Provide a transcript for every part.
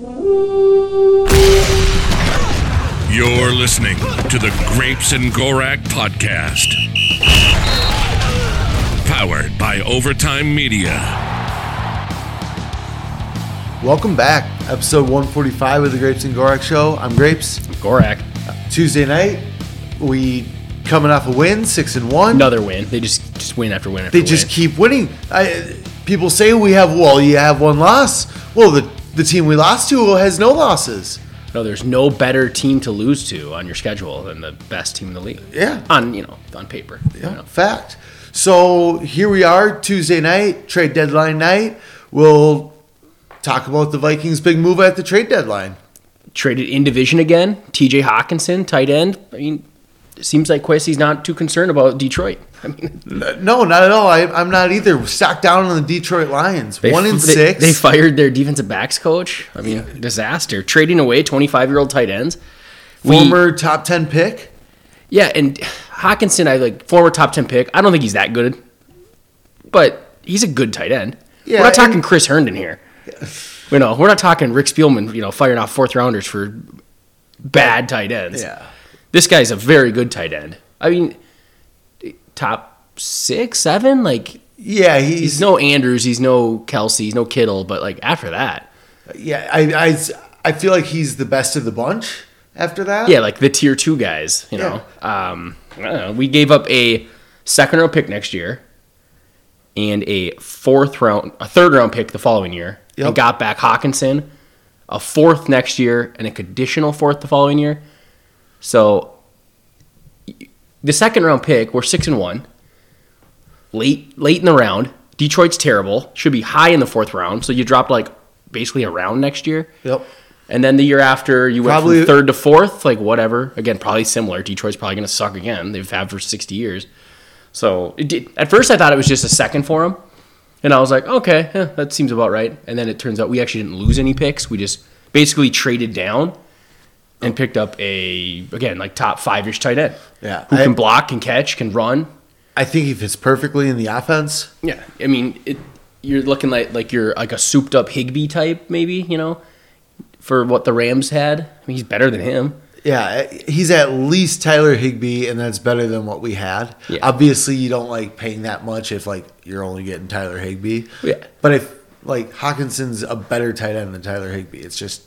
You're listening to the Grapes and Gorak podcast. Powered by Overtime Media. Welcome back, episode 145 of the Grapes and Gorak Show. I'm Grapes. Gorak, Tuesday night, we coming off a win, six and one. another win. They just just win after win after they win. just keep winning. I, people say we have well, you have one loss. Well, the the team we lost to has no losses. no, there's no better team to lose to on your schedule than the best team in the league. Yeah. on you know on paper. you Yeah, know. fact. So here we are, Tuesday night, trade deadline night. We'll talk about the Vikings' big move at the trade deadline. Traded in division again. T.J. Hockenson, tight end. I mean, it seems like Quincy's not too concerned about Detroit. I mean, No, not at all. I, I'm not either. Stock down on the Detroit Lions. they, one in they- six. They fired their defensive backs coach. I mean, disaster. Trading away 25 year old tight ends. We- former top ten pick. Yeah, and Hockenson, I like former top ten pick. I don't think he's that good, but he's a good tight end. Yeah, we're not talking and- Chris Herndon here. You know, we're not talking Rick Spielman. You know, firing off fourth rounders for bad tight ends. Yeah. this guy's a very good tight end. I mean, top six, seven. Like Yeah, he's, he's no Andrews, he's no Kelce, he's no Kittle. But like after that, yeah. I, I I feel like he's the best of the bunch. After that, yeah, like the tier two guys. You know, um, I don't know. We gave up a second round pick next year and a fourth round, a third round pick the following year, Yep. and got back Hockenson, a fourth next year, and a conditional fourth the following year. So the second round pick, we're six and one. Late, late in the round, Detroit's terrible. Should be high in the fourth round. So you dropped like basically a round next year. Yep. And then the year after, you went Probably- from third to fourth, like whatever. Again, probably similar. Detroit's probably going to suck again. They've had for 60 years. So it did, at first, I thought it was just a second for them. And I was like, okay, yeah, that seems about right. And then it turns out we actually didn't lose any picks. We just basically traded down and picked up a, again, like top five ish tight end. Yeah. Who I- can block, can catch, can run. I think he fits perfectly in the offense. Yeah. I mean, it, you're looking like, like you're like a souped up Higbee type, maybe, you know, for what the Rams had. I mean, he's better than him. Yeah, eh, he's at least Tyler Higbee, and that's better than what we had. Yeah. Obviously, you don't like paying that much if like you're only getting Tyler Higbee. Yeah. But if like Hockenson's a better tight end than Tyler Higbee, it's just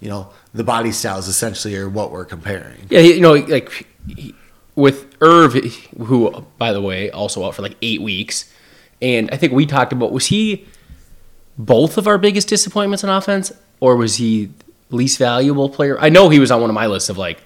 you know the body styles essentially are what we're comparing. Yeah, you know, like he- with Irv, who, by the way, also out for like eight weeks, and I think we talked about was he both of our biggest disappointments in offense, or was he least valuable player? I know he was on one of my lists of like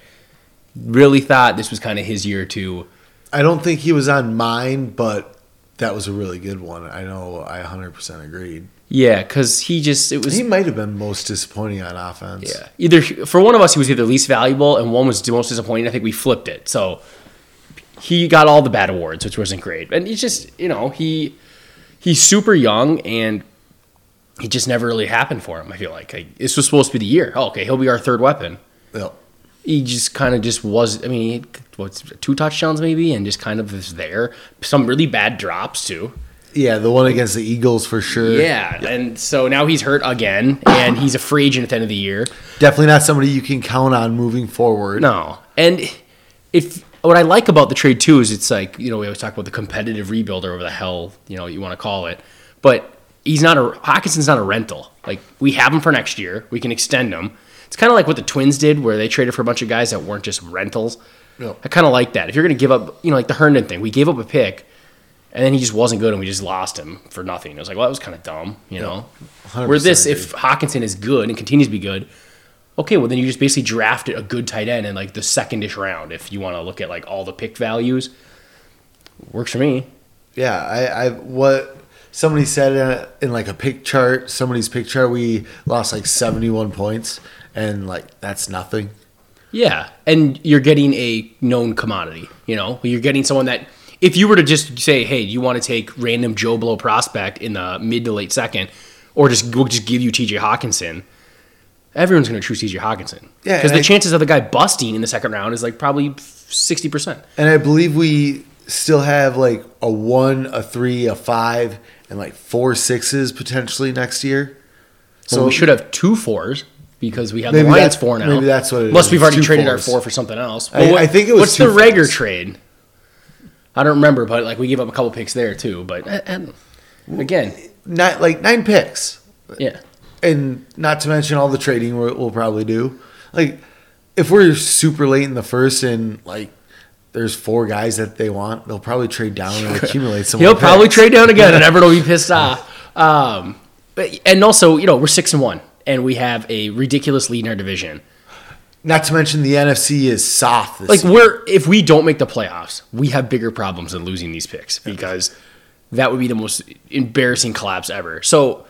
really thought this was kind of his year to. I don't think he was on mine, but that was a really good one. I know I 100% agreed. Yeah, because he just it was He might have been most disappointing on offense. Yeah. Either for one of us, he was either least valuable, and one was the most disappointing. I think we flipped it. So he got all the bad awards, which wasn't great. And he's just, you know, he he's super young, and he just never really happened for him. I feel like, like this was supposed to be the year. Oh, okay, he'll be our third weapon. Yep. He just kind of just was. I mean, what's two touchdowns maybe, and just kind of was there. Some really bad drops too. Yeah, the one against the Eagles for sure. Yeah, and so now he's hurt again, and he's a free agent at the end of the year. Definitely not somebody you can count on moving forward. No. And if what I like about the trade too is it's like, you know, we always talk about the competitive rebuild or whatever the hell, you know, you want to call it. But he's not a Hockenson's not a rental. Like we have him for next year. We can extend him. It's kind of like what the Twins did where they traded for a bunch of guys that weren't just rentals. Yeah. I kind of like that. If you're going to give up, you know, like the Herndon thing, we gave up a pick and then he just wasn't good and we just lost him for nothing. It was like, well, that was kind of dumb, you know. 100% Where this, agree. if Hockenson is good and continues to be good, okay, well then you just basically drafted a good tight end in like the secondish round. If you want to look at like all the pick values, works for me. Yeah, I, I what somebody said in, in like a pick chart, somebody's pick chart, we lost like 71 points, and like that's nothing. Yeah, and you're getting a known commodity. You know, you're getting someone that if you were to just say, "Hey, you want to take random Joe Blow prospect in the mid to late second, or just we'll just give you T.J. Hockenson," everyone's going to choose T.J. Hockenson. Yeah, because the I- chances of the guy busting in the second round is like probably sixty percent. And I believe we still have like a one, a three, a five, and like four sixes potentially next year. So we should have two fours. because we have Maybe the Lions four now. maybe that's what it Unless is. we've already traded our four for something else. I- I think it was what's the Reagor trade? I don't remember, but like we gave up a couple picks there too. But I, I again, Not like nine picks, yeah, and not to mention all the trading we'll, we'll probably do. Like if we're super late in the first and like there's four guys that they want, they'll probably trade down and accumulate some. he'll probably picks. trade down again, and everyone will be pissed off. Um, but and also, you know, we're six and one, and we have a ridiculous lead in our division. Not to mention the NFC is soft. Like year. we're if we don't make the playoffs, we have bigger problems than losing these picks because that would be the most embarrassing collapse ever. So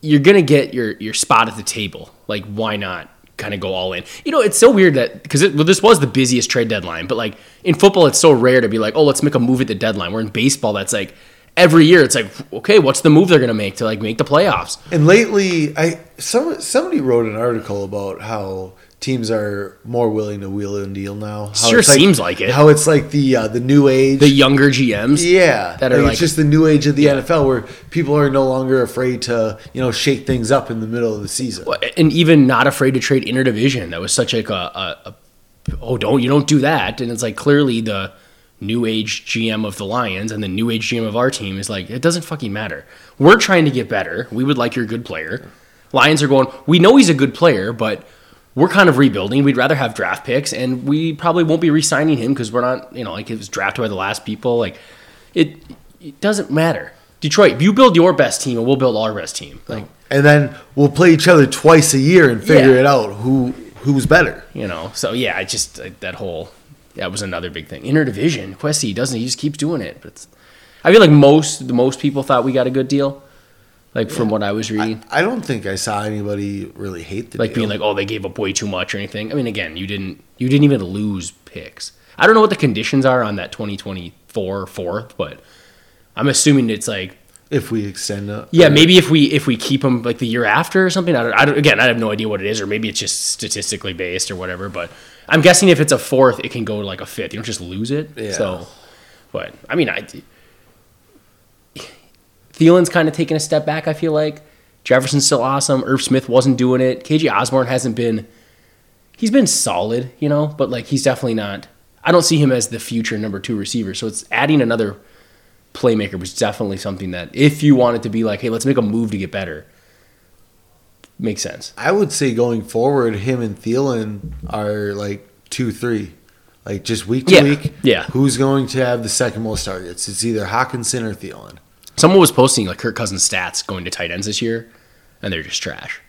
you're gonna get your your spot at the table. Like why not kind of go all in? You know, it's so weird that because well, this was the busiest trade deadline, but like in football, it's so rare to be like, oh, let's make a move at the deadline. Where in baseball, that's like every year, it's like, okay, what's the move they're gonna make to like make the playoffs? And lately, I some somebody wrote an article about how teams are more willing to wheel and deal now. How Sure it's seems like it. How it's like the uh, the new age. The younger GMs, yeah, that are like, like- it's just the new age of the NFL where people are no longer afraid to you know shake things up in the middle of the season. and even not afraid to trade interdivision. That was such like a, a, a oh don't you don't do that. And it's like clearly the new age GM of the Lions and the new age GM of our team is like it doesn't fucking matter. We're trying to get better. We would like your good player. Lions are going. We know he's a good player, but we're kind of rebuilding. We'd rather have draft picks, and we probably won't be re-signing him because we're not. You know, like it was drafted by the last people. Like it, it doesn't matter. Detroit, you build your best team, and we'll build our best team. Like And then we'll play each other twice a year and figure Yeah. it out who who's better. you know. So yeah, I just that whole that was another big thing. Interdivision, Kwesi doesn't. He just keeps doing it. But I feel like most the most people thought we got a good deal. Like from what I was reading, I don't think I saw anybody really hate the like deal. being like, oh, they gave up way too much or anything. I mean, again, you didn't you didn't even lose picks. I don't know what the conditions are on that 2024 fourth, but I'm assuming it's like if we extend it. yeah, maybe if we if we keep them like the year after or something. I don't, I don't. Again, I have no idea what it is, or maybe it's just statistically based or whatever. But I'm guessing if it's a fourth, it can go to like a fifth. You don't just lose it. Yeah. So, but I mean, I Thielen's kind of taking a step back. I feel like Jefferson's still awesome. Irv Smith wasn't doing it. KJ Osborne hasn't been. He's been solid, you know, but like he's definitely not. I don't see him as the future number two receiver. So it's adding another playmaker was definitely something that if you wanted to be like, hey, let's make a move to get better, makes sense. I would say going forward, him and Thielen are like two, three, like just week to Yeah, week. yeah. Who's going to have the second most targets? It's either Hockenson or Thielen. Someone was posting like Kirk Cousins stats going to tight ends this year, and they're just trash.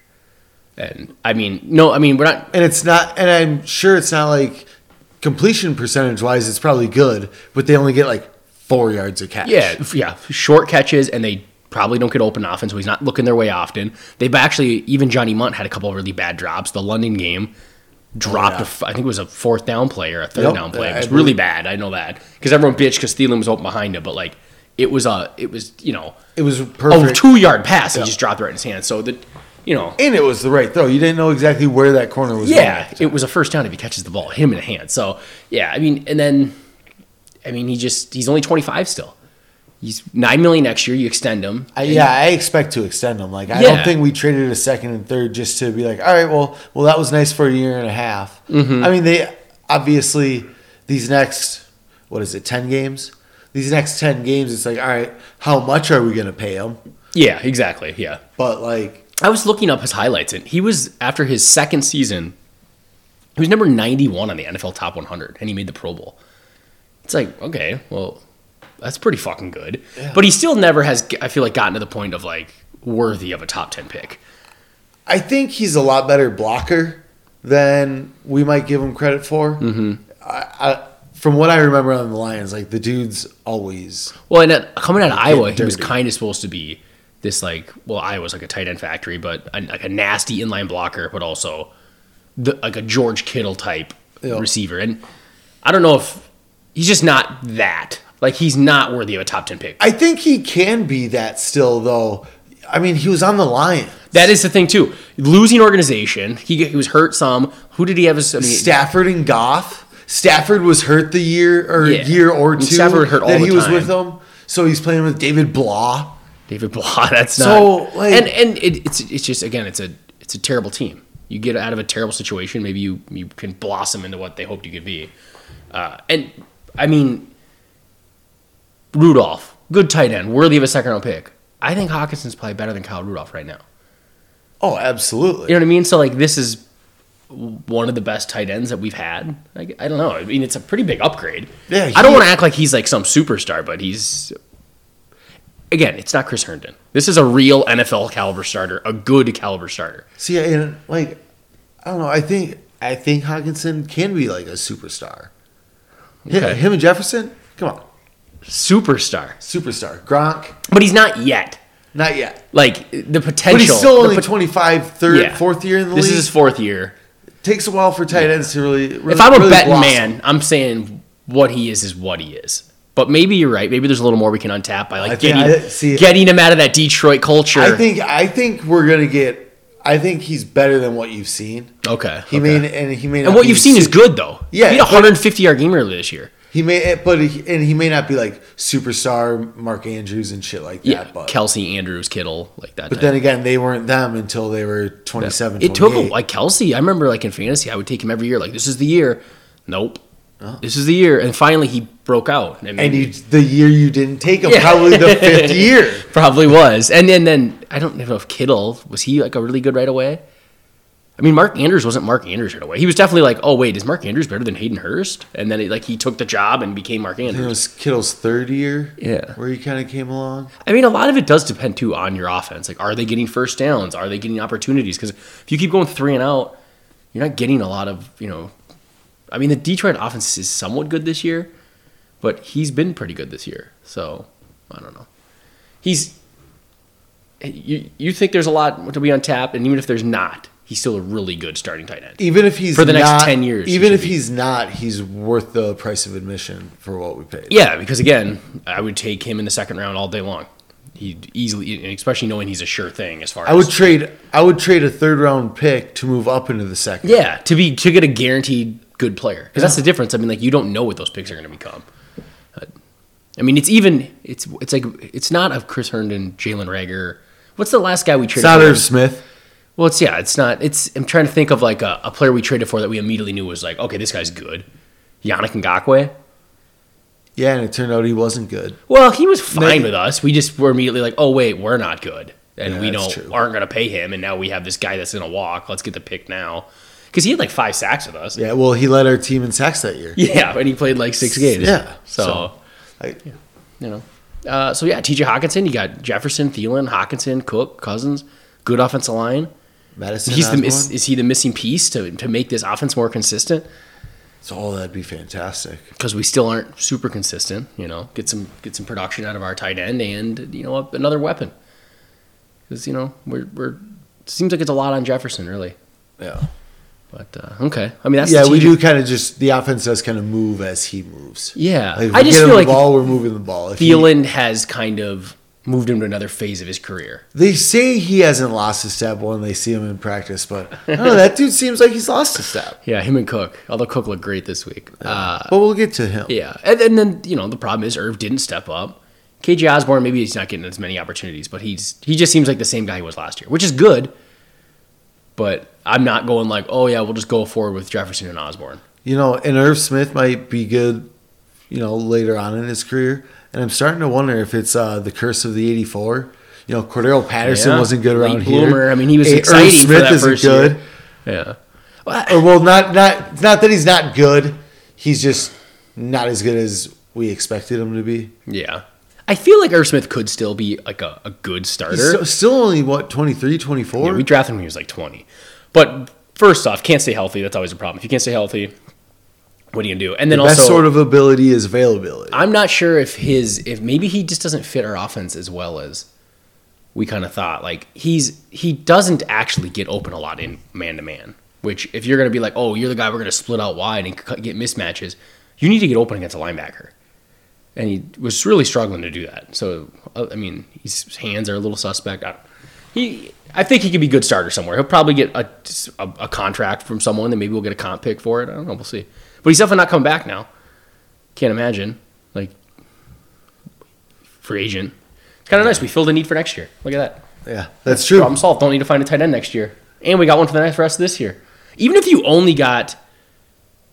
And I mean, no, I mean we're not. And it's not, and I'm sure it's not like completion percentage wise, it's probably good, but they only get like four yards of catch. Yeah, yeah, short catches, and they probably don't get open often, so he's not looking their way often. They've actually even Johnny Mundt had a couple of really bad drops. The London game dropped. yeah. a I think it was a fourth down play or a third Yep, down play. It was really bad. I know that because everyone bitched because Thielen was open behind him, but like it was a, it was you know It was a perfect. two yard pass. He Yeah. just dropped it right in his hand. So that you know. and it was the right throw. You didn't know exactly where that corner was Yeah, it was a first down if he catches the ball, hit him in the hand. So yeah, I mean, and then, I mean, he just he's only twenty five still. He's nine million next year. You extend him. I, yeah, I expect to extend him. Like I Yeah. don't think we traded a second and third just to be like, all right, well, well, that was nice for a year and a half. Mm-hmm. I mean, they obviously these next what is it, ten games? These next ten games, it's like, all right, how much are we going to pay him? Yeah, exactly. Yeah, But like, I was looking up his highlights, and he was after his second season. He was number ninety one on the NFL Top one hundred, and he made the Pro Bowl. It's like okay, well, that's pretty fucking good. But he still never has. I feel like gotten to the point of like worthy of a top ten pick. I think he's a lot better blocker than we might give him credit for. Mm-hmm. I, I, from what I remember on the Lions, like the dude's always Well, and at, coming out of Iowa, he was kind of supposed to be this like well, Iowa's like a tight end factory, but a, like a nasty inline blocker, but also the, like a George Kittle type Yeah. receiver. And I don't know if he's just not that. Like he's not worthy of a top ten pick. I think he can be that still, though. I mean, he was on the Lions. That is the thing too. Losing organization. He, he was hurt some. Who did he have? As, I mean, Stafford and Goff. Stafford was hurt the year or Yeah. year or two Stafford hurt all that the he was with them. So he's playing with David Blah. David Blah. That's not. So, like- and and it, it's it's just again it's a it's a terrible team. You get out of a terrible situation, maybe you you can blossom into what they hoped you could be. Uh, and I mean, Rudolph, good tight end, worthy of a second round pick. I think Hockenson's probably better than Kyle Rudolph right now. Oh, absolutely. You know what I mean? So like this is one of the best tight ends that we've had. Like, I don't know. I mean, it's a pretty big upgrade. Yeah, I don't want to act like he's like some superstar, but he's again, it's not Chris Herndon. This is a real NFL caliber starter, a good caliber starter. See, and like, I don't know. I think I think Hockenson can be like a superstar. Yeah, Okay. him and Jefferson. Come on, Superstar. superstar. Gronk, But he's not yet. not yet. Like the potential. But he's still only pot- 25, third, Yeah. fourth year in the This league. This is his fourth year. Takes a while for tight ends to really. really if I'm a really betting blossom. man, I'm saying what he is is what he is. But maybe you're right. Maybe there's a little more we can untap by like I think getting I- see- getting him out of that Detroit culture. I think I think we're gonna get. I think he's better than what you've seen. okay. He okay. may and he may. and what you've seen is good though. Yeah, he had a 150 yard game earlier this year. He may, eh, but he, and he may not be like superstar Mark Andrews and shit like that. Yeah, but Kelce, Andrews, Kittle, like that. but type. then again, they weren't them until they were 27, it took like Kelce. I remember like in fantasy, I would take him every year. Like this is the year. Nope. Oh. This is the year, and finally he broke out. I mean, and you, the year you didn't take him, Yeah. probably the fifth year. probably was. And then then I don't know if Kittle was he like a really good right away. I mean, Mark Andrews wasn't Mark Andrews right away. He was definitely like, oh wait, is Mark Andrews better than Hayden Hurst? And then it, like he took the job and became Mark think it was Kittle's third year. Yeah. where he kind of came along. I mean, a lot of it does depend too on your offense. Like, are they getting first downs? Are they getting opportunities? Because if you keep going three and out, you're not getting a lot of you know. I mean, the Detroit offense is somewhat good this year, but he's been pretty good this year. So I don't know. He's you. You think there's a lot to be on tap, and even if there's not, he's still a really good starting tight end. Even if he's For the next 10 years, even should if be. he's not, he's worth the price of admission for what we paid. Yeah, because again, I would take him in the second round all day long. He'd easily, especially knowing he's a sure thing as far as I would trade. I would trade a third round pick to move up into the second. Yeah, to be to get a guaranteed good player because that's the difference. I mean, like you don't know what those picks are going to become. I mean, it's even it's it's like it's not of Chris Herndon, Jalen Reagor. What's the last guy we It's traded? not? Irv Smith. Well, it's yeah, it's not. It's I'm trying to think of like a, a player we traded for that we immediately knew was like, okay, this guy's good. Yannick Ngakoue. Yeah, and it turned out he wasn't good. Well, he was fine Maybe. with us. We just were immediately like, oh wait, we're not good, and Yeah, we don't true. aren't going to pay him, and now we have this guy that's going to walk. Let's get the pick now, because he had like five sacks with us. Yeah, well, he led our team in sacks that year. Yeah, and he played like six games. Yeah, So, so- I, you know. Uh, so yeah, TJ Hockenson, you got Jefferson, Thielen, Hockenson, Cook, Cousins, good offensive line. Mattison. He's the is, is he the missing piece to, to make this offense more consistent? So oh, that'd be fantastic. Because we still aren't super consistent. You know, get some get some production out of our tight end and you know another weapon. Because you know we're we're it seems like it's a lot on Jefferson really. Yeah. But uh, okay, I mean that's yeah, we do kind of just the offense does kind of move as he moves. Yeah, Like, if I just get him feel the like ball, we're moving the ball. If he- Thielen has kind of moved him to another phase of his career. they say he hasn't lost a step when they see him in practice, but I don't know, that dude seems like he's lost a step. Yeah, him and Cook. Although Cook looked great this week. Uh, But we'll get to him. yeah, and, and then you know the problem is Irv didn't step up. KJ Osborne maybe he's not getting as many opportunities, but he's he just seems like the same guy he was last year, which is good. But I'm not going like, oh yeah, we'll just go forward with Jefferson and Osborne. You know, and Irv Smith might be good, you know, later on in his career. And I'm starting to wonder if it's uh, the curse of the 84. You know, Cordarrelle Patterson Yeah. wasn't good Late around bloomer. here. I mean, he was Irv exciting Smith isn't good. year. Yeah. Well, Or, well, not not not that he's not good. He's just not as good as we expected him to be. yeah. I feel like Irv Smith could still be like a, a good starter. So, still only what 23, 24. Yeah, we drafted him when he was like 20. But first off, can't stay healthy. That's always a problem. If you can't stay healthy, what are you gonna do? And then the also, best sort of ability is availability. I'm not sure if his if maybe he just doesn't fit our offense as well as we kind of thought. Like he's he doesn't actually get open a lot in man to man. Which if you're gonna be like, oh, you're the guy we're gonna split out wide and get mismatches, you need to get open against a linebacker. And he was really struggling to do that. So uh, I mean, his hands are a little suspect. I, he, I think he could be a good starter somewhere. He'll probably get a, a, a contract from someone, and maybe we'll get a comp pick for it. I don't know. We'll see. But he's definitely not coming back now. Can't imagine. Like free agent. It's kind of nice. We filled a need for next year. Look at that. yeah, that's true. Problem solved. Don't need to find a tight end next year. and we got one for the next rest of this year. Even if you only got,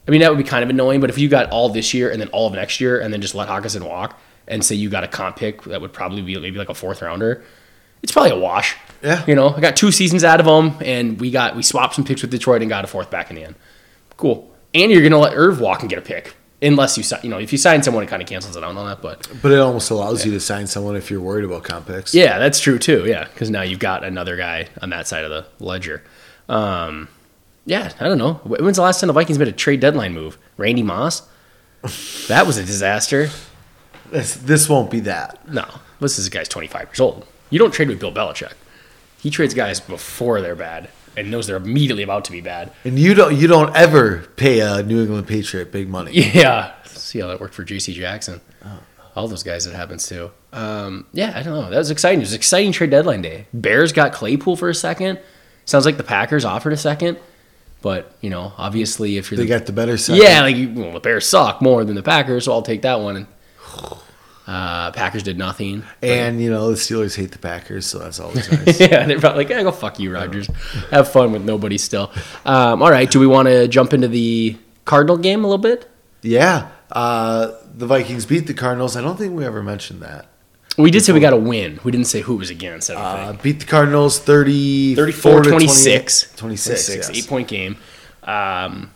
I mean, that would be kind of annoying. But if you got all this year and then all of next year, and then just let Hockenson walk, and say you got a comp pick that would probably be maybe like a fourth rounder, it's probably a wash. Yeah. You know, I got two seasons out of him, and we got we swapped some picks with Detroit and got a fourth back in the end. Cool. And you're gonna let Irv walk and get a pick, unless you sign. You know, if you sign someone, it kind of cancels it out on that. But But it almost allows you to sign someone if you're worried about comp picks. yeah, that's true too. Yeah, because now you've got another guy on that side of the ledger. Um, yeah, I don't know. When's the last time the Vikings made a trade deadline move? Randy Moss. That was a disaster. This, this won't be that. No, this is a guy's 25 years old. You don't trade with Bill Belichick. He trades guys before they're bad and knows they're immediately about to be bad. And you don't you don't ever pay a New England Patriot big money. Yeah. See how that worked for J.C. Jackson. All those guys it happens to. Um, yeah, I don't know. That was exciting. It was an exciting trade deadline day. Bears got Claypool for a second. Sounds like the Packers offered a second. But, you know, obviously if you're They the got the better side. Yeah, like well, the Bears suck more than the Packers, so I'll take that one. And uh, Packers did nothing. And you know the Steelers hate the Packers, so that's always nice. yeah, they're probably like, yeah, go fuck you, Rodgers. Have fun with nobody still. Um, all right, do we want to jump into the Cardinal game a little bit? yeah, uh, the Vikings beat the Cardinals. I don't think we ever mentioned that. We did say we got to win. We didn't say who was against. I don't Uh, think. beat the Cardinals 30, 34 to 26. 26, yes. Eight point game. Um,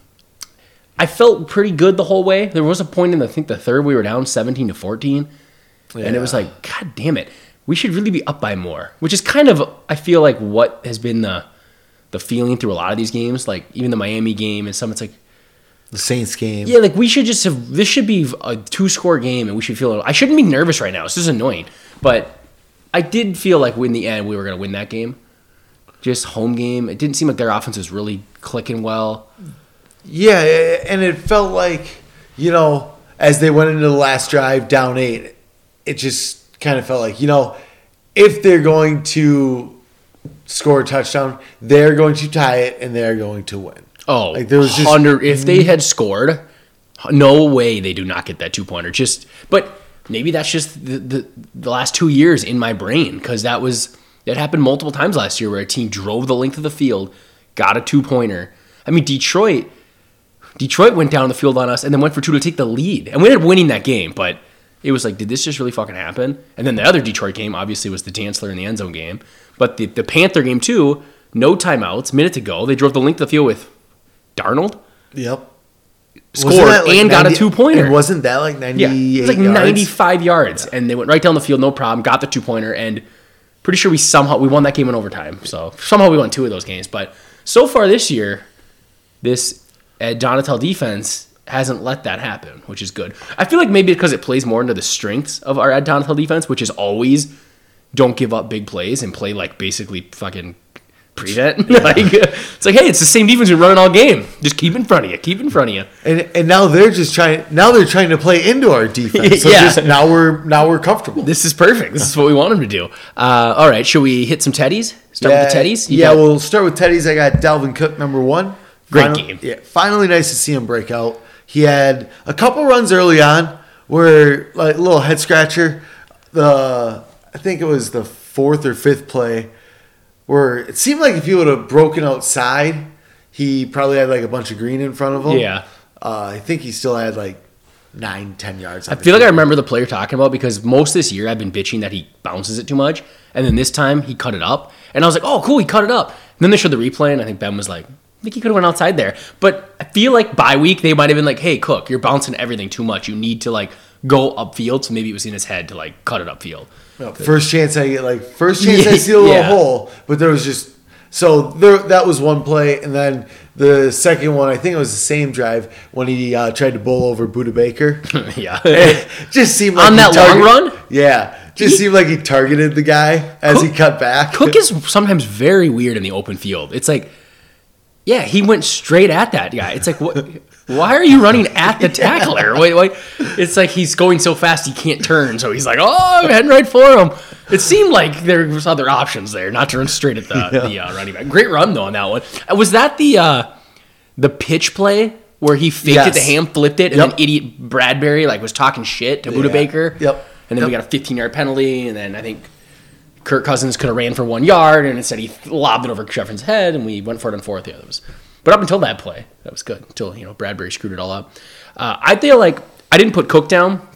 I felt pretty good the whole way. There was a point in, the, I think, the third we were down 17 to 14. And it was like, God damn it. We should really be up by more, which is kind of, I feel like, what has been the the feeling through a lot of these games. Like, even the Miami game and some, it's like, The Saints game. Yeah, like we should just have. This should be a two score game, and we should feel. I shouldn't be nervous right now. This is annoying, but I did feel like in the end we were going to win that game. Just home game. It didn't seem like their offense was really clicking well. Yeah, and it felt like, you know, as they went into the last drive down eight, it just kind of felt like, you know, if they're going to score a touchdown, they're going to tie it and they're going to win. Oh, Like, there was just- 100 If they had scored, no way they do not get that two pointer. Just, but maybe that's just the, the the last two years in my brain because that was that happened multiple times last year where a team drove the length of the field, got a two pointer. I mean, Detroit. Detroit went down the field on us and then went for two to take the lead, and we ended up winning that game. But it was like, did this just really fucking happen? And then the other Detroit game, obviously, was the Dantzler in the end zone game. But the, the Panther game too, no timeouts, minute to go. They drove the length of the field with Darnold, Yep. scored like and got a two pointer. Wasn't that like 98 Yeah, it was like yards? 95 yards, and they went right down the field, no problem. Got the two pointer, and pretty sure we somehow we won that game in overtime. So somehow we won two of those games. But so far this year, this uh, Ed Donatell defense hasn't let that happen, which is good. I feel like maybe because it plays more into the strengths of our Ed Donatell defense, which is always don't give up big plays and play like basically fucking prevent. like it's like, hey, it's the same defense we're running all game. Just keep in front of you. Keep in front of you. And and now they're just trying now they're trying to play into our defense. So Yeah. just now we're now we're comfortable. This is perfect. This is what we want them to do. Uh, all right, should we hit some teddies? Start with the teddies. You yeah, got- we'll start with teddies. I got Dalvin Cook number one. Great Finally- game. Yeah, finally nice to see him break out. He had a couple runs early on where like a little head scratcher. The I think it was the fourth or fifth play where it seemed like if he would have broken outside, he probably had like a bunch of green in front of him. Yeah. Uh, I think he still had like nine, ten yards. I feel like I remember the player talking about because most this year I've been bitching that he bounces it too much, and then this time he cut it up, and I was like, oh cool, he cut it up. And then they showed the replay, and I think Ben was like, I think he could have went outside there. But I feel like by week they might have been like, hey Cook, you're bouncing everything too much. You need to like go upfield. So maybe it was in his head to like cut it upfield. First chance I get, like first chance I see a little Yeah. hole, but there was just so there. That was one play, and then the second one, I think it was the same drive when he uh, tried to bowl over Budda Baker. yeah. It just seemed like On he that long run? Yeah, just seemed like he targeted the guy as he cut back. Cook is sometimes very weird in the open field. It's like, yeah, he went straight at that guy. It's like, what? Why are you running at the tackler? Wait, wait. It's like he's going so fast he can't turn, so he's like, oh, I'm heading right for him. It seemed like there was other options there, not to run straight at the, the uh, running back. Great run though on that one. Uh, Was that the uh, the pitch play where he faked it the Yes. Ham, flipped it, and Yep. then idiot Bradbury like was talking shit to Budda Yeah. Baker? Yep. And then we got a 15 yard penalty, and then I think Kirk Cousins could have ran for one yard, and instead he lobbed it over Sheffrin's head, and we went for it on fourth. Yeah, that was. But up until that play, that was good. Until you know Bradbury screwed it all up. Uh, I feel like I didn't put Cook down.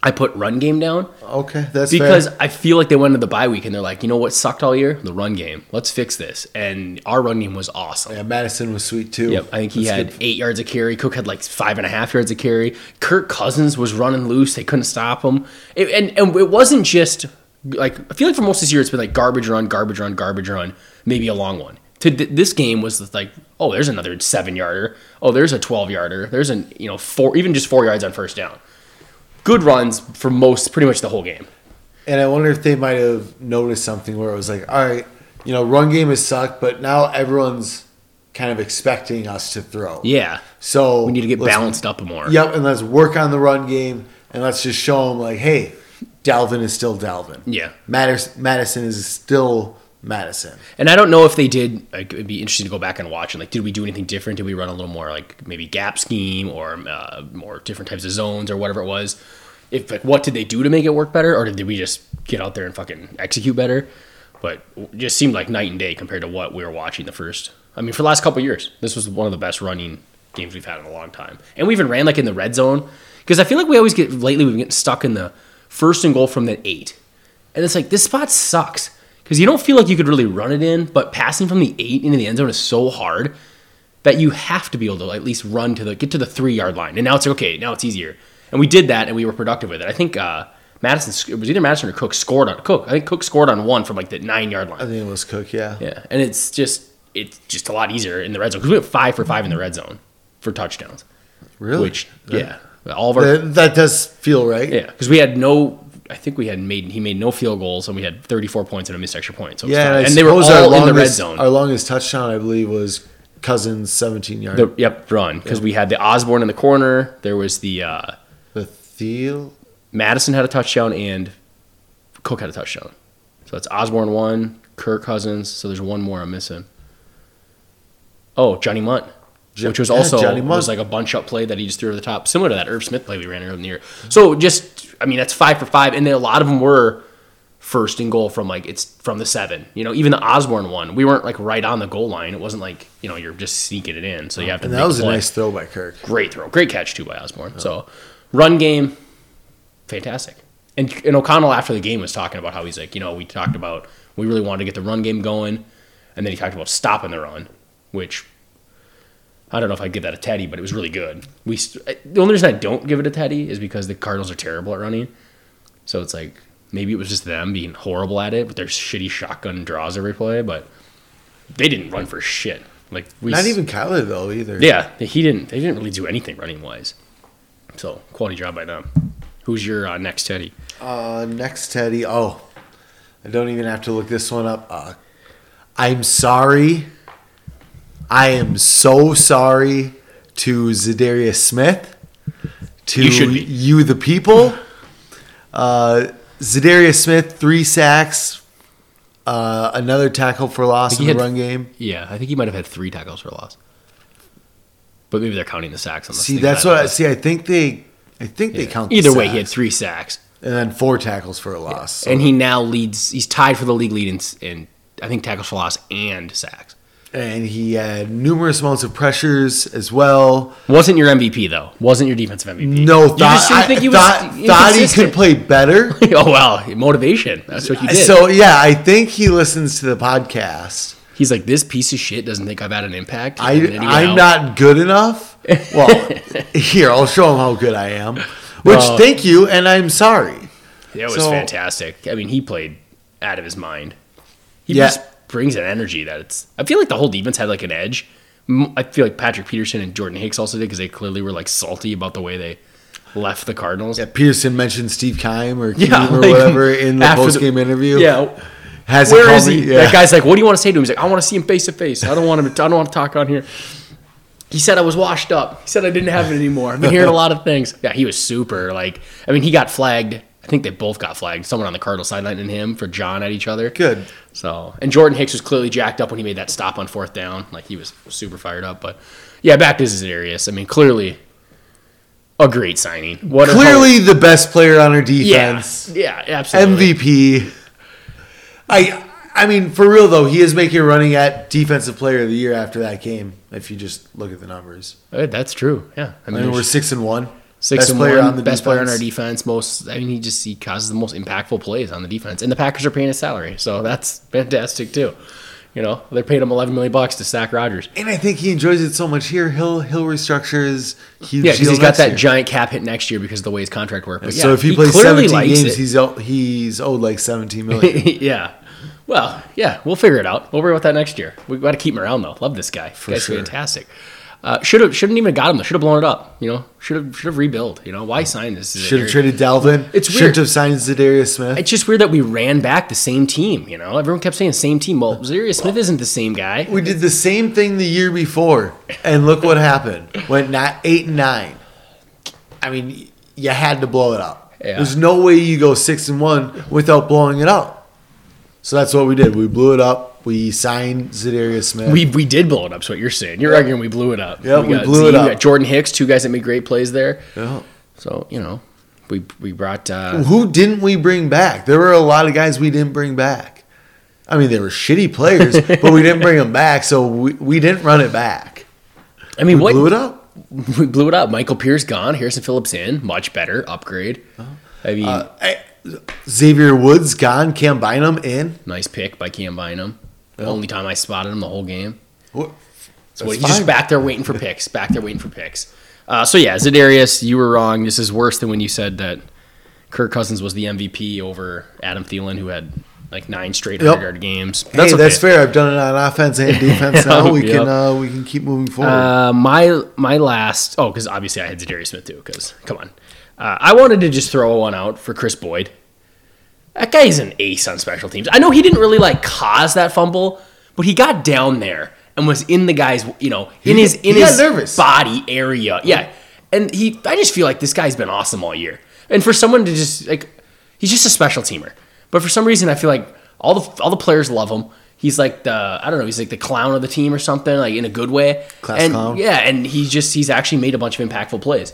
I put run game down Okay, that's because fair. I feel like they went into the bye week and they're like, you know what sucked all year? The run game. Let's fix this. And our run game was awesome. Yeah, Mattison was sweet too. Yep, I think he That's had good. eight yards of carry. Cook had like five and a half yards of carry. Kirk Cousins was running loose. They couldn't stop him. It, and and it wasn't just like I feel like for most of this year it's been like garbage run, garbage run, garbage run, maybe a long one. To th- this game was like, oh, there's another seven yarder. Oh, there's a twelve yarder. There's an you know four, even just four yards on first down. Good runs for most, pretty much the whole game. And I wonder if they might have noticed something where it was like, all right, you know, run game has sucked, but now everyone's kind of expecting us to throw. Yeah, So we need to get balanced up more. Yep, and let's work on the run game, and let's just show them like, hey, Dalvin is still Dalvin. Yeah. Mattison, Mattison is still Mattison. And I don't know if they did. Like, it'd be interesting to go back and watch. And like, did we do anything different? Did we run a little more like maybe gap scheme or uh, more different types of zones or whatever it was? If like, what did they do to make it work better, or did we just get out there and fucking execute better? But it just seemed like night and day compared to what we were watching the first. I mean, for the last couple of years, this was one of the best running games we've had in a long time. And we even ran like in the red zone because I feel like we always get lately we've been getting stuck in the first and goal from the eight. And it's like this spot sucks because you don't feel like you could really run it in, but passing from the eight into the end zone is so hard that you have to be able to at least run to the get to the three yard line. And now it's like, okay, now it's easier. And we did that, and we were productive with it. I think uh, Mattison it was either Mattison or Cook scored on Cook. I think Cook scored on one from like the nine yard line. I think it was Cook, yeah. Yeah, and it's just it's just a lot easier in the red zone because we went five for five in the red zone for touchdowns. Really? Which yeah, all of our That, that does feel right. yeah because we had no. I think we had made he made no field goals and we had 34 points and a missed extra point. So Yeah, and, and they were all our in the red zone. Our longest touchdown, I believe, was Cousins' 17 yard. The, yep, run because we had the Osborne in the corner. There was the uh, the Thiel. Mattison had a touchdown and Cook had a touchdown. So that's Osborne one, Kirk Cousins. So there's one more I'm missing. Oh, Johnny Munt, which was also was like a bunch up play that he just threw over the top, similar to that Irv Smith play we ran earlier in the year. So just, I mean, that's five for five, and then a lot of them were first and goal from like it's from the seven. You know, even the Osborne one, we weren't like right on the goal line. It wasn't like you know you're just sneaking it in. So you have to. And that was a nice throw by Kirk. Great throw. Great catch, too, by Osborne. So, run game, fantastic. And, and O'Connell, after the game, was talking about how he's like, you know, we talked about, we really wanted to get the run game going. And then he talked about stopping the run, which I don't know if I'd give that a Teddy, but it was really good. We st- The only reason I don't give it a Teddy is because the Cardinals are terrible at running. So it's like, maybe it was just them being horrible at it, but their shitty shotgun draws every play. But they didn't run for shit. Like we Not even Kyler, though, either. yeah, he didn't. They didn't really do anything running wise. So quality job by them. Who's your uh, next Teddy? Uh, next, Teddy. Oh, I don't even have to look this one up. Uh, I'm sorry. I am so sorry to Za'Darius Smith, to You you, the people. Uh, Za'Darius Smith, three sacks, uh, another tackle for loss in the had- run game. Yeah, I think he might have had three tackles for loss. But maybe they're counting the sacks. See, that's what I see. I think they, I think they count. the Either way, he had three sacks, and then four tackles for a loss. So- and he now leads. He's tied for the league lead in, in I think tackles for loss and sacks. And he had numerous amounts of pressures as well. Wasn't your MVP though? Wasn't your defensive MVP? No, You thought, I think he was thought, thought he could play better. oh well, motivation. That's what you did. so yeah, I think he listens to the podcast. He's like, this piece of shit doesn't think I've had an impact. I, And then he went I'm out. not good enough. Well, here I'll show him how good I am. Which No. thank you, and I'm sorry. That was So- fantastic. I mean, he played out of his mind. He Yeah. just brings an energy that it's. I feel like the whole defense had like an edge. I feel like Patrick Peterson and Jordan Hicks also did because they clearly were like salty about the way they left the Cardinals. Yeah, Pearson mentioned Steve Kime or Keem Yeah, or like, whatever in the post game interview. Yeah, has where is he? Yeah. That guy's like, "What do you want to say to him?" He's like, "I want to see him face to face. I don't want him. To, I don't want to talk on here." He said I was washed up. He said I didn't have it anymore. I've been hearing a lot of things. Yeah, he was super. Like, I mean, he got flagged. I think they both got flagged. Someone on the Cardinal sideline and him for John at each other. Good. So, and Jordan Hicks was clearly jacked up when he made that stop on fourth down. Like he was super fired up. But yeah, back to Zarius. I mean, clearly a great signing. What a Clearly the best player on our defense. yeah, yeah absolutely. MVP. I I mean, for real though, he is making a running at defensive player of the year after that game. If you just look at the numbers, That's true. Yeah, I mean, we're six and one. Six Best and player one, on the best player on our defense. Most, I mean, he just he causes the most impactful plays on the defense, and the Packers are paying his salary, so that's fantastic too. You know, they're paying him eleven million bucks to sack Rodgers. And I think he enjoys it so much here. He'll he'll restructure his huge yeah, because he's got that year. giant cap hit next year because of the way his contract works. But so yeah, if he, plays 17 games, it. he's owed, he's owed like 17 million. yeah. Well, yeah, we'll figure it out. We'll worry about that next year. We got to keep him around though. Love this guy. For guy's sure. fantastic. Uh, should have shouldn't even got him. Should have blown it up. You know, should have should have rebuilt. You know, why sign this? Should have traded Dalvin. It's weird. Shouldn't have signed Za'Darius Smith. It's just weird that we ran back the same team. You know, everyone kept saying same team. Well, Zarius Smith isn't the same guy. We did the same thing the year before, and look what happened. Went not eight and nine. I mean, you had to blow it up. Yeah. There's no way you go six and one without blowing it up. So that's what we did. We blew it up. We signed Za'Darius Smith. We we did blow it up. Is what you're saying. You're arguing we blew it up. Yeah, we got blew Z, it we up. Jordan Hicks, two guys that made great plays there. Yeah. So you know, we we brought. Uh, Who didn't we bring back? There were a lot of guys we didn't bring back. I mean, they were shitty players, but we didn't bring them back, so we, we didn't run it back. I mean, We what blew it up. we blew it up. Michael Pierce gone. Harrison Phillips in. Much better upgrade. I mean, Uh, I- Xavier Woods gone. Cam Bynum in. nice pick by Cam Bynum. Only time I spotted him the whole game. What? So That's he's just back there waiting for picks. Back there waiting for picks. Uh, so yeah, Za'Darius, you were wrong. This is worse than when you said that Kirk Cousins was the MVP over Adam Thielen, who had like nine straight Yep. hundred yard games. hey, that's fair. I've done it on offense and defense. Now we Yep. can uh, we can keep moving forward. Uh, my my last oh because obviously I had Za'Darius Smith too because come on uh, I wanted to just throw one out for Chris Boyd that guy is an ace on special teams I know he didn't really like cause that fumble but he got down there and was in the guy's you know in He- his in his nervous. body area yeah and he I just feel like this guy's been awesome all year and for someone to just like he's just a special teamer but for some reason I feel like all the all the players love him. He's like the I don't know. He's like the clown of the team or something, like in a good way. Class and clown. yeah, and he's just he's actually made a bunch of impactful plays.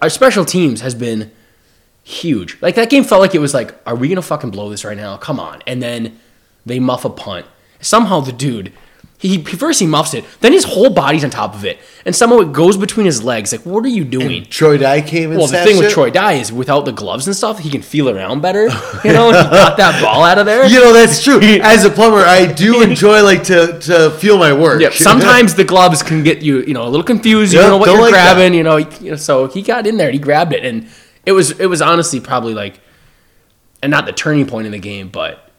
Our special teams has been huge. Like that game felt like it was like, are we gonna fucking blow this right now? Come on! And then they muff a punt. Somehow the dude, he first he muffs it, then his whole body's on top of it, and somehow it goes between his legs. Like, what are you doing? Troy Dye came and Well, the thing with it. Troy Dye is without the gloves and stuff, he can feel around better. You know, he got that ball out of there. You know that's true. As a plumber, I do enjoy like to to feel my work. Yeah, sometimes the gloves can get you, you know, a little confused. You Yeah, don't know what don't you're like grabbing. You know, you know, so he got in there and he grabbed it, and it was it was honestly probably like, and not the turning point in the game, but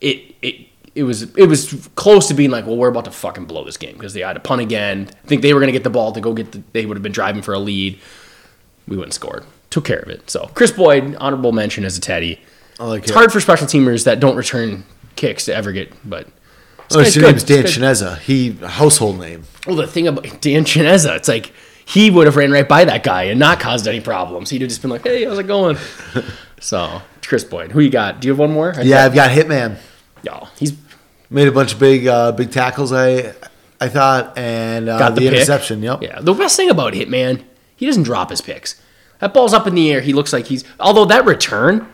it it it was it was close to being like, well, we're about to fucking blow this game because they had to punt again. I think they were gonna get the ball to go get the. They would have been driving for a lead. We wouldn't scored. Took care of it. So Chris Boyd, honorable mention as a Teddy. I like It's it. hard for special teamers that don't return kicks to ever get, but. Oh, his name's Dan Chisena. He household name. well, the thing about Dan Chisena, it's like he would have ran right by that guy and not caused any problems. He'd have just been like, "Hey, how's it going?" so, Chris Boyd, who you got? Do you have one more? I Yeah, I've got Hitman. Yo, he's Made a bunch of big uh, big tackles. I I thought and uh, got the, the, interception. Yep. Yeah, the best thing about Hitman, he doesn't drop his picks. That ball's up in the air. He looks like he's. Although that return,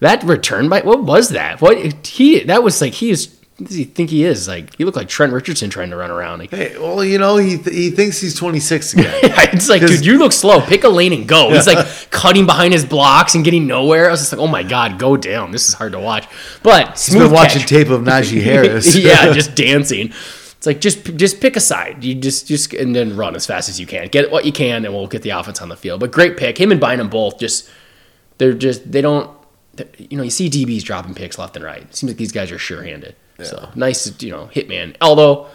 that return by what was that? What he? That was like he is. Does he think he is? Like he looked like Trent Richardson trying to run around. Like, Hey, well, you know he th- he thinks he's 26 again. it's like, dude, you look slow. Pick a lane and go. He's like cutting behind his blocks and getting nowhere. I was just like, oh my god, go down. This is hard to watch. But he's been watching catch. tape of Najee Harris. yeah, just dancing. It's like just just pick a side. You just just and then run as fast as you can. Get what you can, and we'll get the offense on the field. But great pick. Him and Bynum both just they're just they don't. You know, you see DBs dropping picks left and right. It seems like these guys are sure-handed. So nice, you know, hitman. Although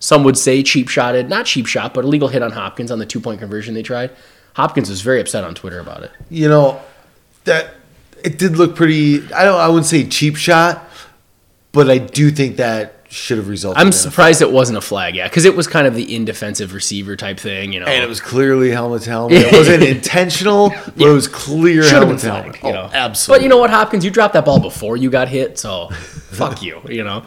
some would say cheap shotted, not cheap shot, but illegal hit on Hopkins on the two-point conversion they tried. Hopkins was very upset on Twitter about it. you know that it did look pretty. I don't. I wouldn't say cheap shot, but I do think that should have resulted. I'm surprised it wasn't a flag, yeah, because it was kind of the indefensive receiver type thing, you know. And it was clearly helmet to helmet. It wasn't intentional, but it was clear Should have been helmet to helmet. you Oh, know. absolutely. But you know what, Hopkins, you dropped that ball before you got hit, so fuck you, you know.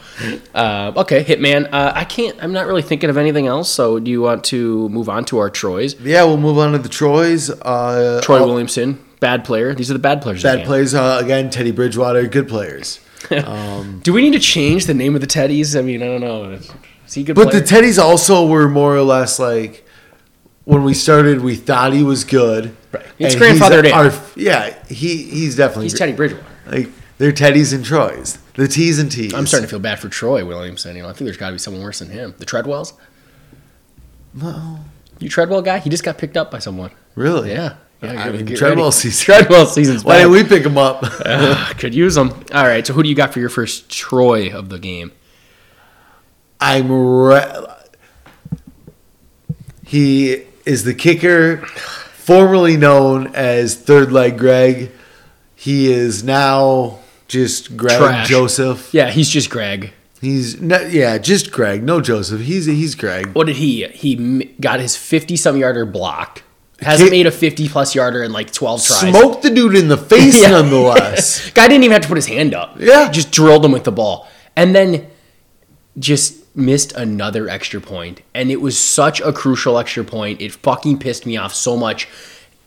Uh, okay, Hitman. Uh, I can't. I'm not really thinking of anything else. So, do you want to move on to our Troys? yeah, we'll move on to the Troys. Uh, Troy oh, Williamson, bad player. These are the bad players. Bad plays uh, again. Teddy Bridgewater, good players. Um, Do we need to change the name of the Teddies? I mean, I don't know. Is he a good But player? the Teddies also were more or less like when we started, we thought he was good. Right. It's grandfathered in. our- yeah, he he's definitely He's Teddy Bridgewater. like they're Teddies and Troys, the T's and T's. I'm starting to feel bad for Troy Williamson. You know, I think there's got to be someone worse than him. The Treadwells. No, You Treadwell guy? He just got picked up by someone. really? Yeah. Yeah, I mean, get Treadwell season. Treadwell season's Why didn't we pick him up? Ugh, ah, Could use them. All right. So who do you got for your first Troy of the game? I'm. Re- he is the kicker, formerly known as Third Leg Greg. He is now just Greg Trash. Joseph. Yeah, he's just Greg. He's not, yeah, just Greg, no Joseph. He's he's Greg. What did he? He got his 50 some yarder blocked. Hasn't made a 50 plus yarder in like 12 tries. Smoked the dude in the face, Yeah. nonetheless. Guy didn't even have to put his hand up. Yeah. Just drilled him with the ball. And then just missed another extra point. And it was such a crucial extra point. It fucking pissed me off so much.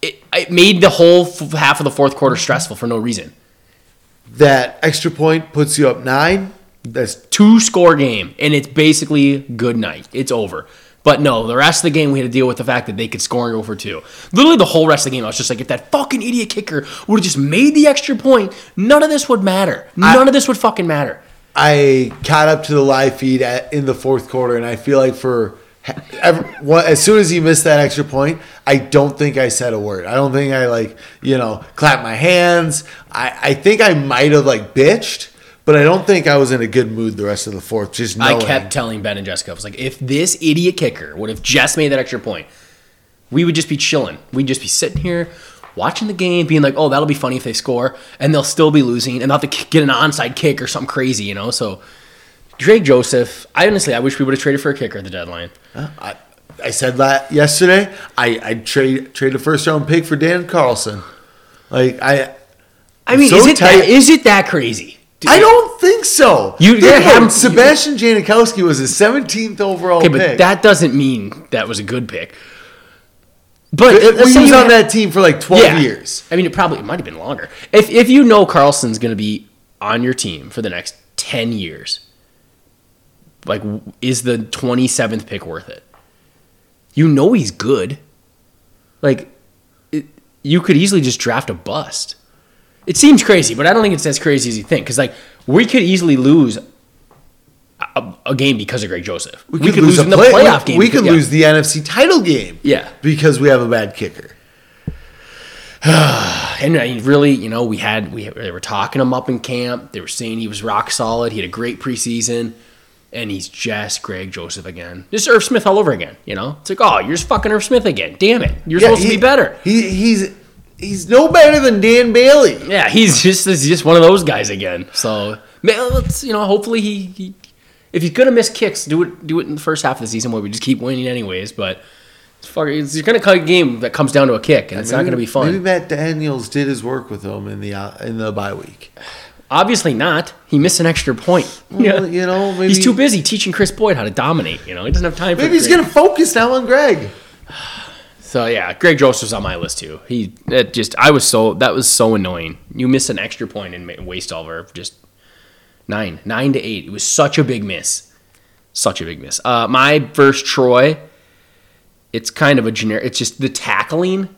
It, it made the whole f- half of the fourth quarter stressful for no reason. that extra point puts you up nine. That's Two score game, and it's basically good night. It's over. But no, the rest of the game we had to deal with the fact that they could score and go for two. Literally the whole rest of the game, I was just like, if that fucking idiot kicker would have just made the extra point, none of this would matter. None of this would fucking matter. I caught up to the live feed at, in the fourth quarter, and I feel like for every, as soon as he missed that extra point, I don't think I said a word. I don't think I like you know clapped my hands. I, I think I might have like bitched, but I don't think I was in a good mood the rest of the fourth. Just knowing. I kept telling Ben and Jessica, I was like, if this idiot kicker would have just made that extra point, we would just be chilling. We'd just be sitting here watching the game, being like, oh, that'll be funny if they score, and they'll still be losing, and they'll have to get an onside kick or something crazy, you know? So, Drake Joseph, I honestly, I wish we would have traded for a kicker at the deadline. I, I said that yesterday. I I trade trade a first round pick for Dan Carlson. Like I. I mean, So is, it tight. that, is it that crazy? Dude, I don't think so. You- Think yeah, Sebastian Janikowski was his 17th overall Okay, but that doesn't mean that was a good pick. But It- let's he was on had- that team for like 12 years. I mean, it probably it might have been longer. If if you know Carlson's going to be on your team for the next ten years, like, is the twenty seventh pick worth it? You know he's good. Like, it, you could easily just draft a bust. It seems crazy, but I don't think it's as crazy as you think. Because like, we could easily lose a, a game because of Greg Joseph. We, could, lose, a in the play- playoff game. We could yeah. lose the NFC title game. Yeah. Because we have a bad kicker. And I really, you know, we had we they were talking him up in camp. They were saying he was rock solid. He had a great preseason, and he's just Greg Joseph again. Just Irv Smith all over again. You know, it's like, oh, you're just fucking Irv Smith again. Damn it, you're Yeah, supposed he- to be better. He, he's he's no better than Dan Bailey. Yeah, he's just he's just one of those guys again. So man, let's you know, hopefully he, he if he's gonna miss kicks, do it do it in the first half of the season where we just keep winning anyways. But it's fucking, it's, you're gonna cut a game that comes down to a kick, and it's not gonna be fun. Maybe Matt Daniels did his work with him in the uh, in the bye week. Obviously not. He missed an extra point. Well, you know, maybe he's too busy teaching Kris Boyd how to dominate. You know, he doesn't have time. for Maybe he's Greg. gonna focus now on Greg. So yeah, Greg Joseph's on my list too. He just I was so that was so annoying. You miss an extra point and waste all of just nine nine to eight. It was such a big miss, such a big miss. Uh, my first Troy. It's kind of a generic. It's just the tackling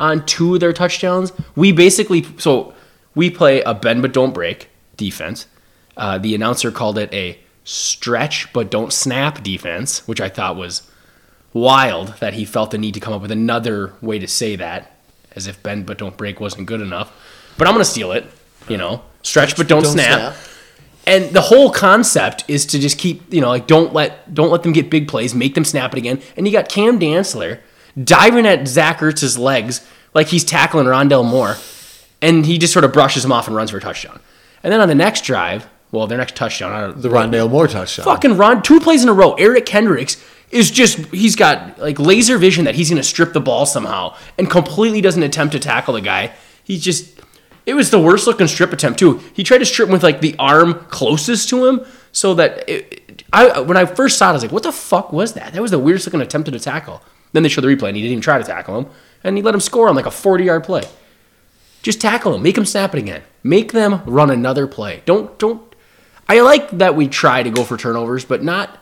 on two of their touchdowns. We basically so we play a bend but don't break defense. Uh, the announcer called it a stretch but don't snap defense, which I thought was wild that he felt the need to come up with another way to say that, as if bend but don't break wasn't good enough. But I'm gonna steal it. You know, stretch but don't, Don't snap. snap. And the whole concept is to just keep, you know, like don't let don't let them get big plays, make them snap it again. And you got Cam Dantzler diving at Zach Ertz's legs like he's tackling Rondale Moore, and he just sort of brushes him off and runs for a touchdown. And then on the next drive, well, their next touchdown, I don't, The Rondale Moore touchdown. fucking Ron, two plays in a row. Eric Kendricks is just he's got like laser vision that he's gonna strip the ball somehow and completely doesn't attempt to tackle the guy. He's just it was the worst looking strip attempt too. He tried to strip him with like the arm closest to him so that it, I when I first saw it, I was like, what the fuck was that? That was the weirdest looking attempt at a tackle. Then they showed the replay and he didn't even try to tackle him and he let him score on like a 40 yard play. Just tackle him, make him snap it again, make them run another play. Don't don't I like that we try to go for turnovers, but not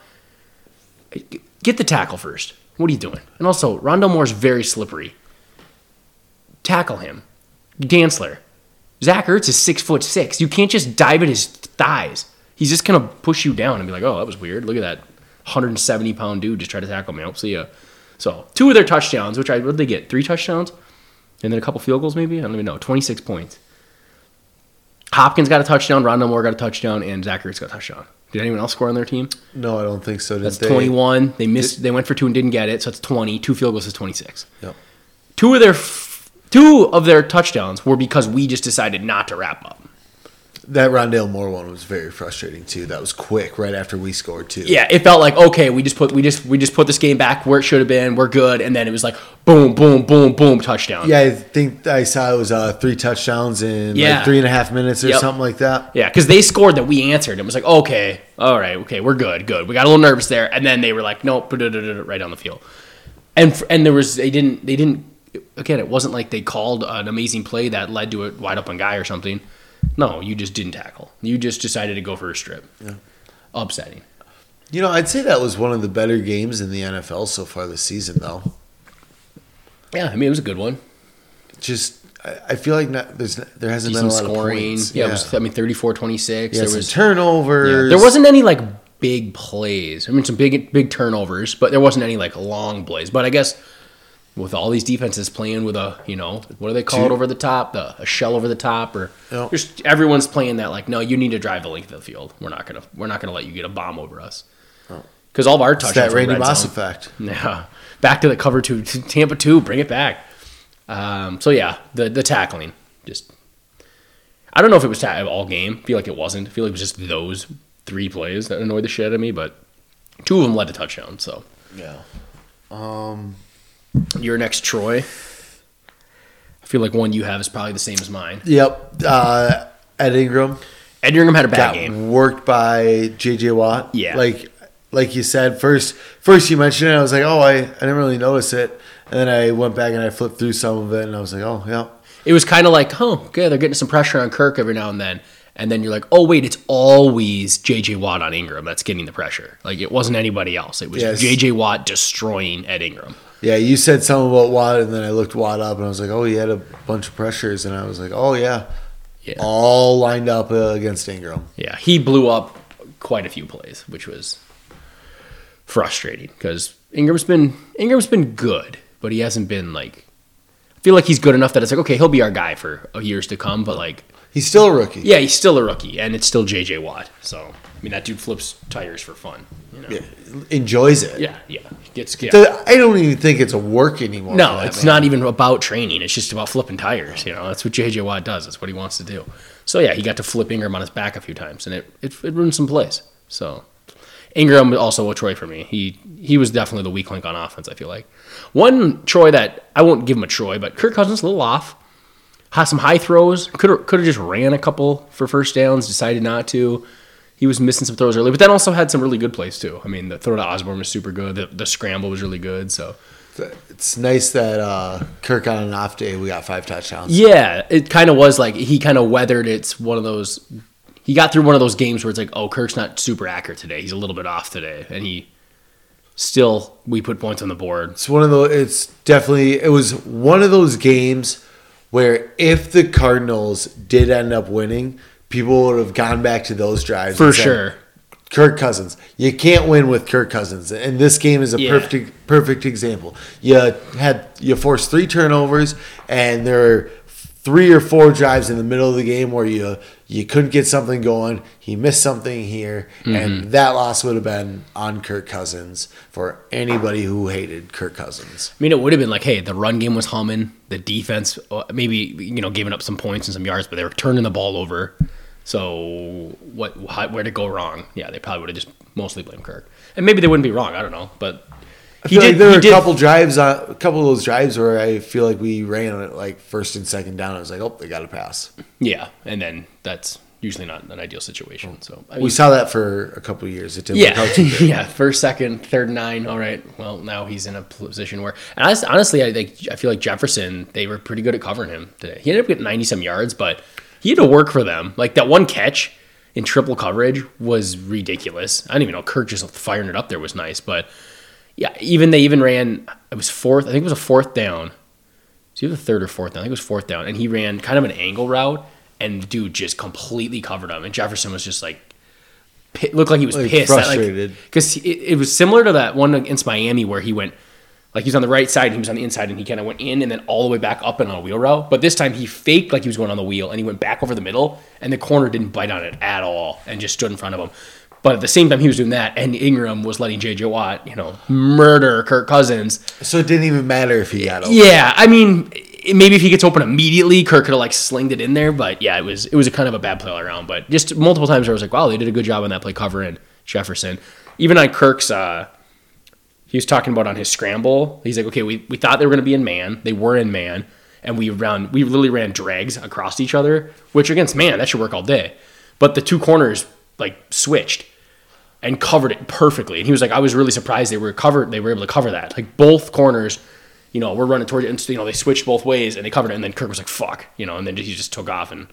get the tackle first. What are you doing? And also, Rondale Moore's very slippery. Tackle him. Dantzler. Zach Ertz is six foot six. You can't just dive at his thighs. He's just gonna push you down and be like, "Oh, that was weird. Look at that 170 pound dude just try to tackle me. I'll see ya." So two of their touchdowns, which I what did they get? Three touchdowns, and then a couple field goals, maybe. I don't even know. 26 points. Hopkins got a touchdown. Rondell Moore got a touchdown, and Zach Ertz got a touchdown. Did anyone else score on their team? No, I don't think so. Did That's they? 21. They missed. They went for two and didn't get it, so it's 20. Two field goals is 26. Yep. Two of their f- two of their touchdowns were because we just decided not to wrap up. That Rondale Moore one was very frustrating too. That was quick right after we scored too. Yeah, it felt like okay, we just put we just we just put this game back where it should have been. We're good, and then it was like boom, boom, boom, boom, touchdown. Yeah, I think I saw it was uh, three touchdowns in Yeah. like three and a half minutes or Yep. something like that. Yeah, because they scored that we answered. It was like, okay, all right, okay, we're good, good. We got a little nervous there, and then they were like, nope, right down the field. And and there was they didn't they didn't again. It wasn't like they called an amazing play that led to a wide open guy or something. No, you just didn't tackle. You just decided to go for a strip. Upsetting. You know, I'd say that was one of the better games in the NFL so far this season, though. Yeah, I mean it was a good one. Just, I, feel like not, there's there hasn't Decent been a lot scoring. of points. Yeah, it was I mean 34-26. Yeah, there was turnovers. There wasn't any like big plays. I mean, some big big turnovers, but there wasn't any like long plays. But I guess with all these defenses playing with a you know what do they call it over the top, the a shell over the top, or Yep. just everyone's playing that like no, you need to drive the length of the field. We're not gonna we're not gonna let you get a bomb over us because all of our It's touchdowns that Randy Moss effect. Yeah, back to the cover two, Tampa two, bring it back. Um, so yeah, the the tackling just. I don't know if it was ta- all game. I feel like it wasn't. I feel like it was just those three plays that annoyed the shit out of me. But two of them led to touchdowns. So Yeah. Um, your next Troy. I feel like one you have is probably the same as mine. yep. Uh, Ed Ingram Ed Ingram had a bad got game. worked by J.J. Watt. Yeah. Like, like you said, first, first you mentioned it, I was like, oh, I, I didn't really notice it. And then I went back and I flipped through some of it, and I was like, oh, yeah. It was kind of like, oh, okay, they're getting some pressure on Kirk every now and then. And then you're like, oh, wait, it's always J.J. Watt on Ingram that's getting the pressure. Like, it wasn't anybody else. It was Yes. J.J. Watt destroying Ed Ingram. Yeah, you said something about Watt, and then I looked Watt up, and I was like, oh, he had a bunch of pressures, and I was like, oh, yeah. Yeah. All lined up uh, against Ingram. Yeah, he blew up quite a few plays, which was frustrating because Ingram's been Ingram's been good, but he hasn't been like. I feel like he's good enough that it's like okay, he'll be our guy for years to come. But like, He's still a rookie. yeah, he's still a rookie, and it's still J.J. Watt. So I mean, that dude flips tires for fun. You know? Yeah, Enjoys it. yeah, yeah. Gets yeah. I don't even think it's a work anymore. No, it's man. not even about training. It's just about flipping tires. You know, that's what JJ Watt does. That's what he wants to do. So yeah, he got to flip Ingram on his back a few times, and it it, it ruined some plays. So Ingram also a Troy for me. He he was definitely the weak link on offense. I feel like one Troy that I won't give him a Troy, but Kirk Cousins a little off. Had some high throws. Could have could have just ran a couple for first downs. Decided not to. He was missing some throws early, but then also had some really good plays too. I mean, the throw to Osborn was super good. The, the scramble was really good. So It's nice that uh, Kirk on an off day we got five touchdowns. Yeah, it kind of was like he kind of weathered. It's one of those. He got through one of those games where it's like, oh, Kirk's not super accurate today. He's a little bit off today, and he still we put points on the board. It's one of those. It's definitely. It was one of those games where if the Cardinals did end up winning, people would have gone back to those drives For said, sure. Kirk Cousins. You can't win with Kirk Cousins, and this game is a Yeah. perfect perfect example. You had you forced three turnovers, and there three or four drives in the middle of the game where you you couldn't get something going. He missed something here, Mm-hmm. and that loss would have been on Kirk Cousins for anybody who hated Kirk Cousins. I mean, it would have been like, hey, the run game was humming. The defense, uh, maybe you know, giving up some points and some yards, but they were turning the ball over. So what? How, where to go wrong? Yeah, they probably would have just mostly blamed Kirk, and maybe they wouldn't be wrong. I don't know, but I feel like there were a couple drives, on, a couple of those drives where I feel like we ran it like first and second down. I was like, oh, they got to pass. Yeah, and then that's usually not an ideal situation. So I mean, We saw that for a couple of years. It didn't work yeah, out too good. yeah. First, second, third, nine. All right. Well, now he's in a position where, and I, honestly, I think I feel like Jefferson. They were pretty good at covering him today. He ended up getting ninety some yards, but he had to work for them. Like that one catch, in triple coverage was ridiculous. I don't even know Kirk just firing it up there was nice, but yeah, even they even ran. It was fourth. I think it was a fourth down. It was either third or fourth down. I think it was fourth down, and he ran kind of an angle route, and the dude just completely covered him, and Jefferson was just like. Looked like he was Like, pissed, frustrated. because it, it was similar to that one against Miami where he went like he was on the right side he was on the inside and he kind of went in and then all the way back up and on a wheel route. But this time he faked like he was going on the wheel and he went back over the middle and the corner didn't bite on it at all and just stood in front of him. But at the same time he was doing that and Ingram was letting JJ Watt, you know, murder Kirk Cousins. So it didn't even matter if he got open. Yeah, I mean, maybe if he gets open immediately, Kirk could have like slinged it in there. But yeah, it was it was a kind of a bad play all around. But just multiple times I was like, wow, they did a good job on that play covering Jefferson. Even on Kirk's, uh, he was talking about on his scramble. He's like, okay, we, we thought they were going to be in man. They were in man, and we ran we literally ran drags across each other, which against man that should work all day. But the two corners like switched and covered it perfectly. And he was like, I was really surprised they were covered. They were able to cover that. Like both corners, you know, we're running towards it, and so, you know they switched both ways and they covered it. And then Kirk was like, "Fuck," you know, and then he just took off. And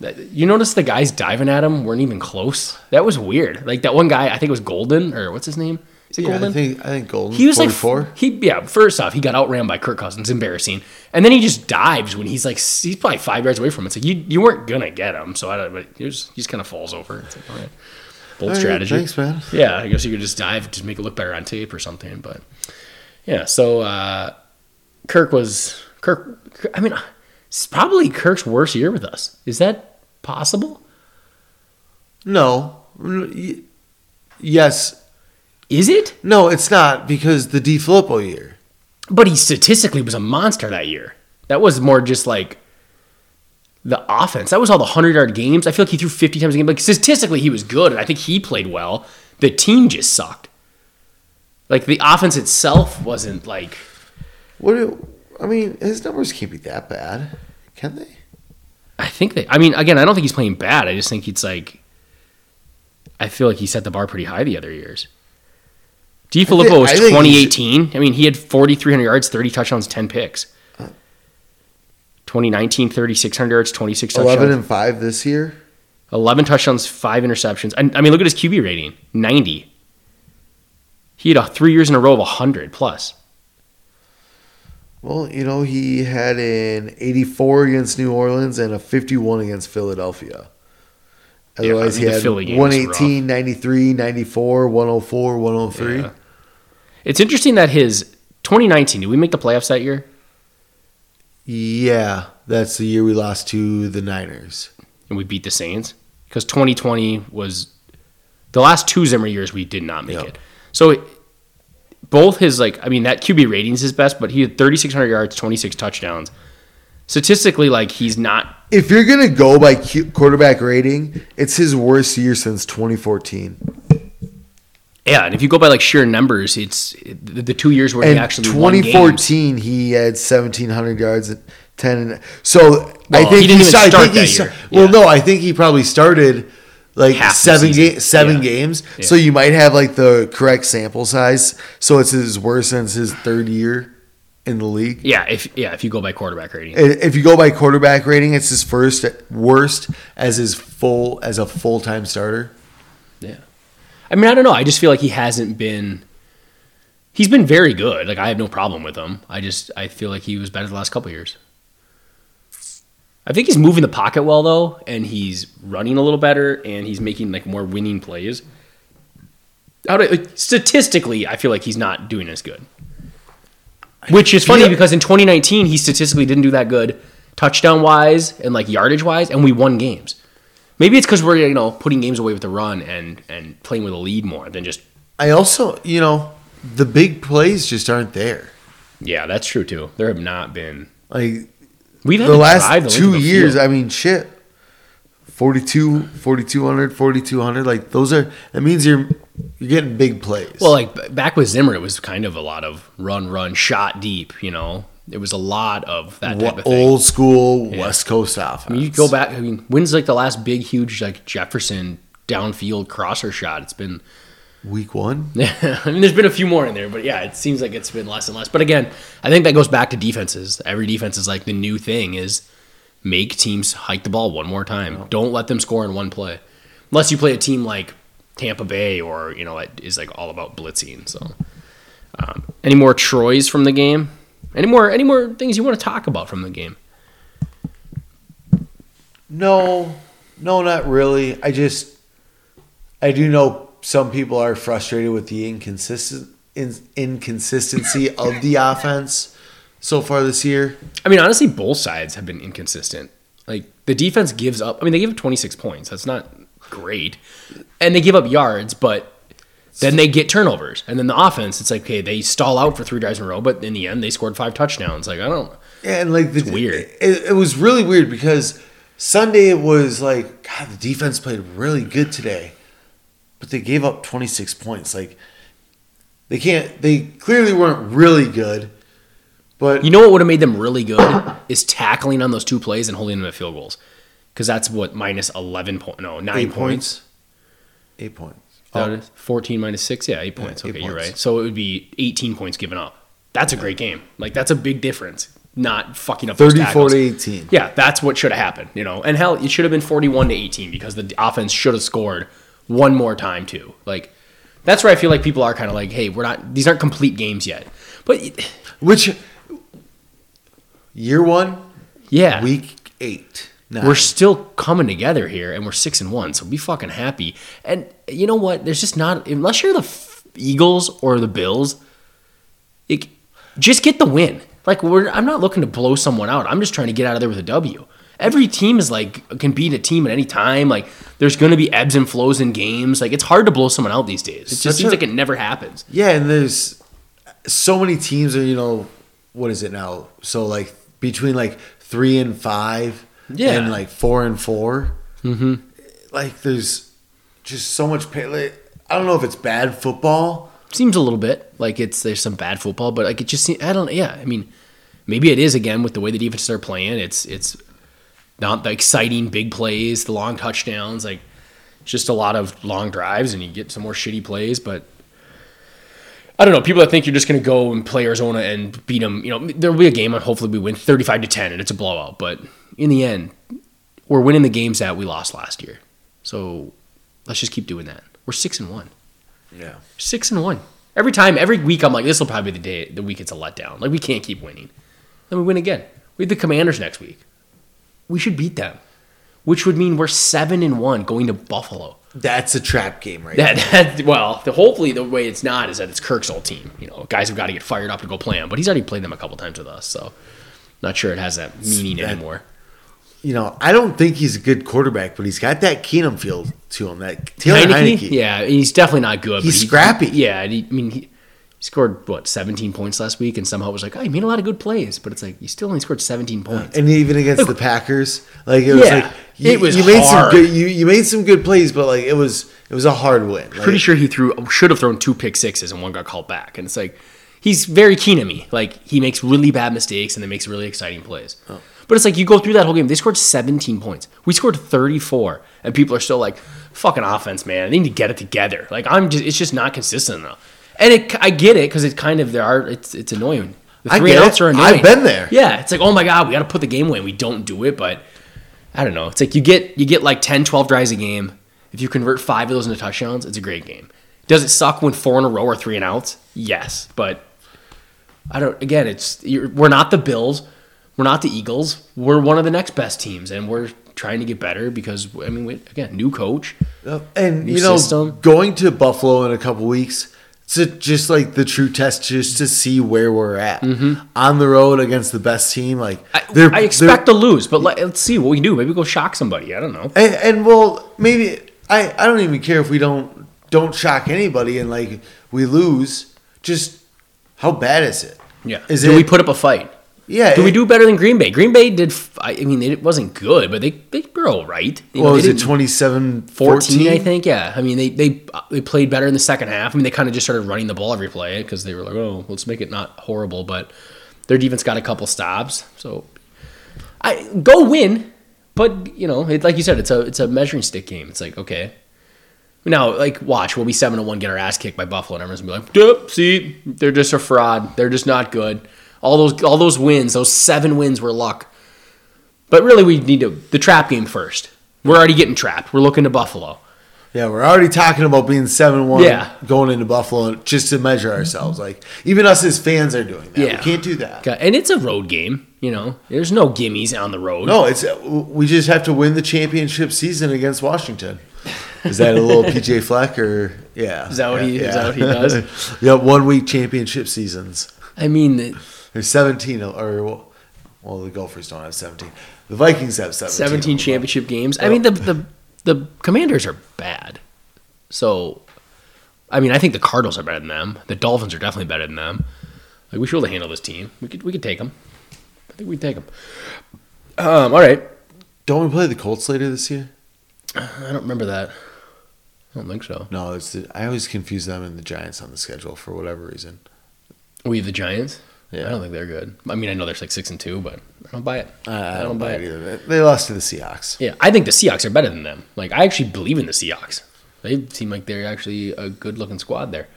that, you notice the guys diving at him weren't even close. That was weird. Like that one guy, I think it was Golden or what's his name? Is it yeah, Golden? I think I think Golden. He was 44. like he yeah. First off, he got outran by Kirk Cousins, embarrassing, and then he just dives when he's like he's probably five yards away from him. It's like you you weren't gonna get him, so I don't. But he, was, he just kind of falls over. It's like all right, bold right, strategy. Thanks, man. Yeah, I guess you could just dive, just make it look better on tape or something. But yeah, so uh, Kirk was Kirk. I mean, it's probably Kirk's worst year with us. Is that possible? No. Yes. Is it? No, it's not because the DeFilippo year. But he statistically was a monster that year. That was more just like the offense. That was all the hundred yard games. I feel like he threw fifty times a game. Like statistically, he was good, and I think he played well. The team just sucked. Like the offense itself wasn't like. What? Do, I mean, his numbers can't be that bad, can they? I think they. I mean, again, I don't think he's playing bad. I just think it's like. I feel like he set the bar pretty high the other years. DeFilippo was I 2018. I mean, he had 4,300 yards, 30 touchdowns, 10 picks. 2019, 3,600 yards, 26 touchdowns. Eleven and five this year. 11 touchdowns, five interceptions. And I mean, look at his QB rating 90. He had a, three years in a row of 100 plus. Well, you know, he had an 84 against New Orleans and a 51 against Philadelphia. Yeah, Otherwise, I mean, he had game was 118, 93, 94, 104, 103. Yeah. It's interesting that his 2019, did we make the playoffs that year? Yeah, that's the year we lost to the Niners. and we beat the Saints because 2020 was the last two Zimmer years we did not make Yeah. it. So both his like I mean that QB ratings is best, but he had 3600 yards, 26 touchdowns. Statistically, like he's not. If you're going to go by Q- quarterback rating, it's his worst year since 2014. Yeah, and if you go by like sheer numbers, it's the, the two years where he And actually won games. 2014, he had 1,700 yards and 10. And, so I think he didn't even sta- start think he that year. Well, Yeah. no, I think he probably started like Half seven ga- seven Yeah. games. So you might have like the correct sample size. So it's his worst since his third year in the league. Yeah, if yeah, if you go by quarterback rating. If you go by quarterback rating, it's his first worst as his full as a full time starter. Yeah. I mean, I don't know. I just feel like he hasn't been. He's been very good. Like I have no problem with him. I just I feel like he was better the last couple years. I think he's moving the pocket well though, and he's running a little better, and he's making like more winning plays. Like, statistically, I feel like he's not doing as good. Which is funny Yeah. because in 2019 he statistically didn't do that good, touchdown wise and like yardage wise, and we won games. Maybe it's because we're you know putting games away with the run and and playing with a lead more than just I also, you know, the big plays just aren't there. yeah. That's true too. There have not been. Like We've had the last two the years, field. I mean, shit. 42, 4200, 4200, like those are that means you're you're getting big plays. Well, like back with Zimmer, it was kind of a lot of run, run, shot deep. You know, it was a lot of that type of thing. old school West Coast offense. I mean, you go back. I mean, when's like the last big, huge like Jefferson downfield crosser shot? It's been week 1. Yeah, I mean, there's been a few more in there, but yeah, it seems like it's been less and less. But again, I think that goes back to defenses. Every defense is like the new thing is make teams hike the ball one more time. Don't let them score in one play. unless you play a team like Tampa Bay or you know it is like all about blitzing. So, um, any more Troys from the game? Any more any more things you want to talk about from the game? No, no, not really. I just, I do know some people are frustrated with the inconsistent in, inconsistency of the offense so far this year. I mean, honestly, both sides have been inconsistent. Like the defense gives up. I mean, they give up 26 points. That's not great, and they give up yards, but then they get turnovers. And then the offense, it's like okay, they stall out for three drives in a row, but in the end, they scored five touchdowns. Like I don't. Yeah, and like the weird. It, it was really weird because Sunday it was like God, the defense played really good today, but they gave up 26 points. Like they can't. They clearly weren't really good. But You know what would have made them really good is tackling on those two plays and holding them at field goals, because that's what minus 11 point. No, nine points. points. Eight points. Um, 14 minus 6, yeah, 8 points. Yeah, okay, you're right. So it would be 18 points given up. That's a great game. Like that's a big difference. Not fucking up 34 to 18. Yeah, that's what should have happened, you know. And hell, it should have been 41 to 18 because the offense should have scored one more time too. Like that's where I feel like people are kind of like, "Hey, we're not these aren't complete games yet." But which year 1? Yeah. Week 8. We're still coming together here, and we're six and one, so be fucking happy. And you know what? There's just not unless you're the Eagles or the Bills, it, just get the win. Like I'm not looking to blow someone out. I'm just trying to get out of there with a W. Every team is like can beat a team at any time. Like there's going to be ebbs and flows in games. Like it's hard to blow someone out these days. It just seems a, like it never happens. Yeah, and there's so many teams are you know what is it now? So like between like three and five yeah. and like four and 4 Mm-hmm. Like there's just so much pay. Like, I don't know if it's bad football. seems a little bit like it's there's some bad football, but like it just seems, I don't yeah. I mean, maybe it is again with the way the defenses are playing. It's it's not the exciting big plays, the long touchdowns, like just a lot of long drives, and you get some more shitty plays. But I don't know. People that think you're just going to go and play Arizona and beat them, you know, there'll be a game and hopefully we win 35 to 10 and it's a blowout. But in the end, we're winning the games that we lost last year. So let's just keep doing that. We're six and one Yeah. six and one. Every time, every week, I'm like, this will probably be the day, the week it's a letdown. Like we can't keep winning. Then we win again. We have the Commanders next week. We should beat them, which would mean we're seven and one going to Buffalo. That's a trap game, right? That, that well, the, hopefully the way it's not is that it's Kirk's old team. You know, guys have got to get fired up to go play him. But he's already played them a couple times with us, so not sure it has that meaning That- anymore. You know, I don't think he's a good quarterback, but he's got that Keenum feel to him. That Taylor Heinicke? Heinicke. Yeah, he's definitely not good. He's he- scrappy. Yeah, he, I mean, he, he scored what 17 points last week, and somehow it was like, oh, he made a lot of good plays, but it's like you still only scored 17 uh, points. And even against the Packers, like it was Yeah, like you, it was you made hard. some good you, you made some good plays, but like it was it was a hard win. Like, Pretty sure he threw should have thrown two pick sixes and one got called back, and it's like he's very keen at me. Like he makes really bad mistakes and then makes really exciting plays. Oh. But it's like you go through that whole game. They scored 17 points. We scored 34, and people are still like, "Fucking offense, man! They need to get it together." Like I'm just, it's just not consistent enough. And it, I get it because it's kind of there are, it's it's annoying. The three get and it. outs are annoying. I've been there. Yeah, it's like, oh my god, we got to put the game away. and We don't do it, but I don't know. It's like you get you get like 10, 12 drives a game. If you convert five of those into touchdowns, it's a great game. Does it suck when four in a row are three and outs? Yes, but I don't. Again, it's you're, we're not the Bills, we're not the Eagles. We're one of the next best teams, and we're trying to get better because I mean, we, again, new coach. Uh, and New you know, system. going to Buffalo in a couple weeks, it's just like the true test, just to see where we're at on the road against the best team. Like Mm-hmm. I, I expect to lose, but let, us see what we do. Maybe go shock somebody. I don't know. And, and well, maybe I, I don't even care if we don't don't shock anybody and like we lose. Just how bad is it? Yeah. Is do it? we put up a fight? Yeah. Do we do better than Green Bay? Green Bay did. I mean, it wasn't good, but they they were all right. You know, was it? didn't- 27 14, 14, I think. Yeah, I mean they they they played better in the second half. I mean they kind of just started running the ball every play because they were like, oh, let's make it not horrible. But their defense got a couple stops, so I go win. But you know, it, like you said, it's a it's a measuring stick game. It's like okay. Now, like, watch. We'll be seven to one, get our ass kicked by Buffalo, and everyone's gonna be like, "Yep, see, they're just a fraud. They're just not good." All those, all those wins, those seven wins were luck. But really, we need to the trap game first. We're already getting trapped. We're looking to Buffalo. Yeah, we're already talking about being seven one. Yeah. going into Buffalo just to measure ourselves. Like even us as fans are doing that. Yeah. we can't do that. Okay, And it's a road game, you know. There's no gimmies on the road. No, it's we just have to win the championship season against Washington. Is that a little PJ Fleck or yeah? Is that what he- yeah, is that what he does? yeah, one week championship seasons. I mean, There's 17 or well, the Gophers don't have 17. The Vikings have 17. 17 championship games. I mean, the the the Commanders are bad. So, I mean, I think the Cardinals are better than them. The Dolphins are definitely better than them. Like we should be able to handle this team. We could we could take them. I think we'd take them. Um, all right. Don't we play the Colts later this year? I don't remember that. I don't think so. No, it's the, I always confuse them and the Giants on the schedule for whatever reason. We have the Giants. Yeah. I don't think they're good. I mean, I know they're like six and two, but I don't buy it. Uh, I, I don't buy it either. They- lost to the Seahawks. Yeah, I think the Seahawks are better than them. Like, I actually believe in the Seahawks. They seem like they're actually a good looking squad there.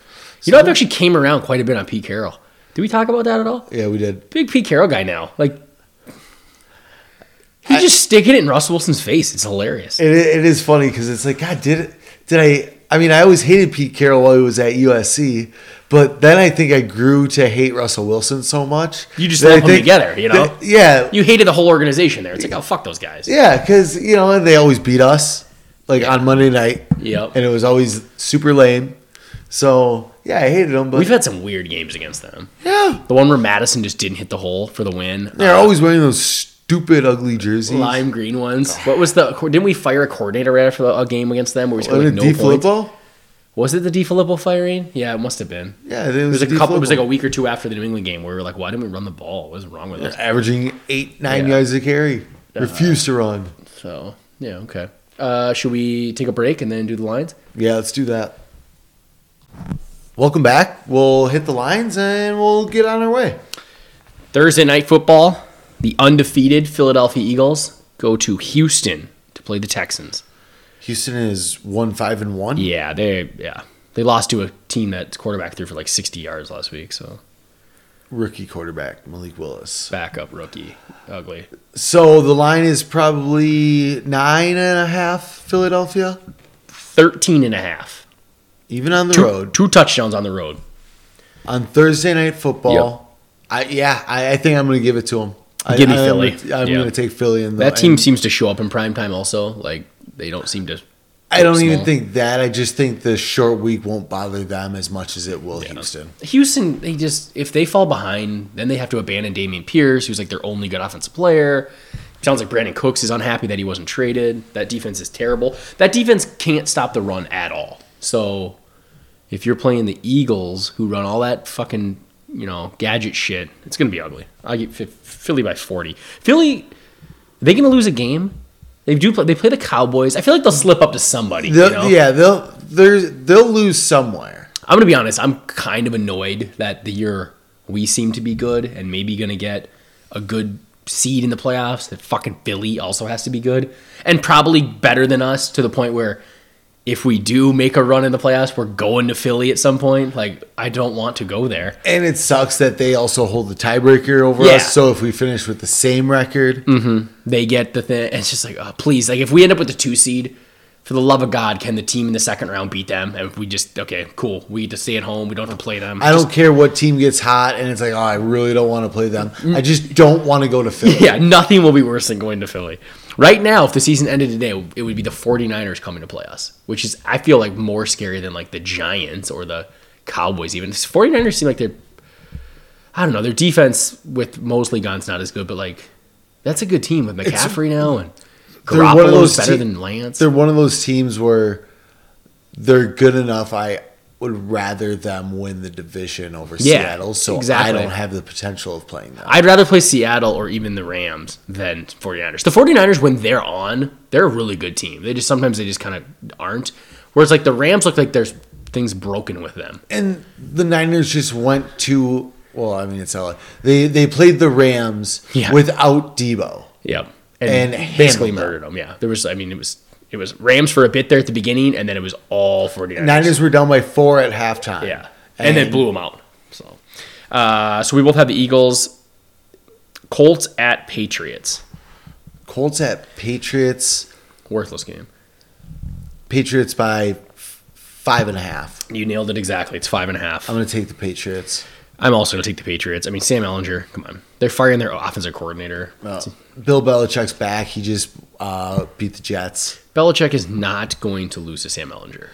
You know, I've actually came around quite a bit on Pete Carroll. Did we talk about that at all? Yeah, we did. Big Pete Carroll guy now. Like, he's just sticking it in Russell Wilson's face. It's hilarious. It, it is funny because it's like, God, did it? Did I? I mean, I always hated Pete Carroll while he was at USC, but then I think I grew to hate Russell Wilson so much. You just lump them together, you know? that- yeah, You hated the whole organization there. It's like, oh, fuck those guys. yeah, because you know they always beat us, like on Monday night. Yep. and it was always super lame. So yeah, I hated them, but We've had some weird games against them. yeah, The one where Mattison just didn't hit the hole for the win. they're Uh, always wearing those stupid, ugly jerseys. lime green ones. What was the? Didn't we fire a coordinator right after a game against them where we scored like no points? Filippo? Was it the Filippo firing? Yeah, it must have been. Yeah, it It was, was a Di couple. It was like a week or two after the New England game where we were like, "Why didn't we run the ball? What's wrong with us?" averaging eight, nine Yeah. yards a carry. Refused to run. So yeah, okay. Uh, should we take a break and then do the lines? Yeah, let's do that. Welcome back. We'll hit the lines and we'll get on our way. Thursday night football. The undefeated Philadelphia Eagles go to Houston to play the Texans. Houston is one five and one. Yeah, they yeah they lost to a team that quarterback threw for like sixty yards last week. So Rookie quarterback Malik Willis. backup rookie, ugly. So the line is probably nine and a half. Philadelphia, 13 and a half. even on the Two, road two touchdowns on the road. on Thursday night football. I yeah, I, I think I'm going to give it to them. I, Give me I'm Philly. Gonna, I'm Yeah. going to take Philly in the, That team seems to show up in prime time also. Like they don't seem to. I don't small. even think that. I just think the short week won't bother them as much as it will Houston. Houston, they just if they fall behind, then they have to abandon Dameon Pierce, who's like their only good offensive player. Sounds like Brandin Cooks is unhappy that he wasn't traded. That defense is terrible. That defense can't stop the run at all. So if you're playing the Eagles, who run all that fucking you know gadget shit, it's gonna be ugly. I get Philly by forty. Philly, are they gonna lose a game? They do play. They play the Cowboys. I feel like they'll slip up to somebody. They'll, you know? Yeah, they'll they'll lose somewhere. I'm gonna be honest. I'm kind of annoyed that the year we seem to be good and maybe gonna get a good seed in the playoffs. That fucking Philly also has to be good and probably better than us to the point where if we do make a run in the playoffs, we're going to Philly at some point. Like I don't want to go there. And it sucks that they also hold the tiebreaker over Yeah. us. So if we finish with the same record, mm-hmm. They get the thing. It's just like, oh, please, like if we end up with the two seed. For the love of God, can the team in the second round beat them? And if we just okay, cool. We get to stay at home. We don't have to play them. I don't care what team gets hot and it's like, oh, I really don't want to play them. Mm. I just don't want to go to Philly. Yeah, nothing will be worse than going to Philly. Right now, if the season ended today, it would be the 49ers coming to play us, which is, I feel like, more scary than like the Giants or the Cowboys, even. The 49ers seem like they're, I don't know, their defense with Mosley Gunn's not as good, but like, that's a good team with McCaffrey now and They're one of Garoppolo's those better te- than Lance. They're one of those teams where they're good enough. I would rather them win the division over Yeah, Seattle. So exactly. I don't have the potential of playing them. I'd rather play Seattle or even the Rams than 49ers. The 49ers, when they're on, they're a really good team. They just sometimes they just kind of aren't. Whereas like the Rams look like there's things broken with them. and the Niners just went to. Well, I mean, it's LA. They they played the Rams Yeah. without Deebo. Yep. And basically handled them. murdered them. Yeah. There was I mean it was it was Rams for a bit there at the beginning and then it was all 49ers. Niners were down by four at halftime. Yeah. And, then blew them out. So uh, so we both have the Eagles Colts at Patriots. Colts at Patriots. Worthless game. Patriots by five and a half. You nailed it exactly. It's five and a half. I'm going to take the Patriots. I'm also going to take the Patriots. I mean, Sam Ehlinger, come on. They're firing their offensive coordinator. Uh, Bill Belichick's back. He just uh, beat the Jets. Belichick is not going to lose to Sam Ehlinger.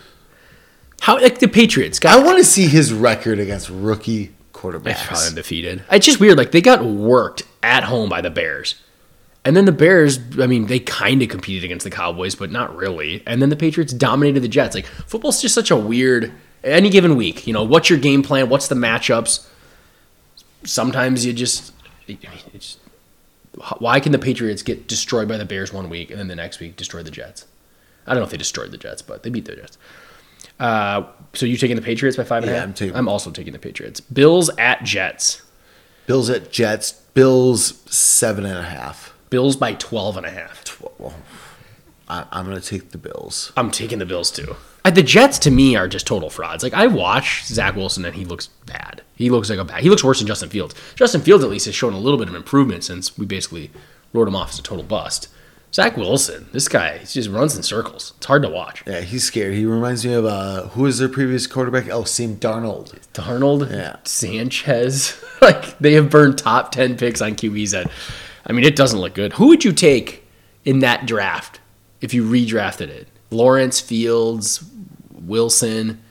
How, like the Patriots, I want to see his record against rookie They're probably quarterbacks. undefeated. It's just weird. Like they got worked at home by the Bears, and then the Bears. I mean, they kind of competed against the Cowboys, but not really. And then the Patriots dominated the Jets. Like football's just such a weird. Any given week, you know, what's your game plan? What's the matchups? Sometimes you just. I mean, it's, why can the Patriots get destroyed by the Bears one week and then the next week destroy the Jets? I don't know if they destroyed the Jets, but they beat the Jets. Uh, so you taking the Patriots by five and a half? I'm taking- I'm also taking the Patriots. Bills at Jets. Bills at Jets. Bills seven and a half. Bills by 12 and a half. Well, I, I'm going to take the Bills. I'm taking the Bills too. Uh, the Jets to me are just total frauds. Like I watch Zach Wilson and he looks bad. He looks like a bad. He looks worse than Justin Fields. Justin Fields at least has shown a little bit of improvement since we basically wrote him off as a total bust. Zach Wilson, this guy, he just runs in circles. It's hard to watch. Yeah, he's scared. He reminds me of uh, who was their previous quarterback? Oh, Sam Darnold. Darnold, Yeah. Sanchez, like they have burned top ten picks on QBs. That, I mean, it doesn't look good. Who would you take in that draft if you redrafted it? Lawrence, Fields, Wilson,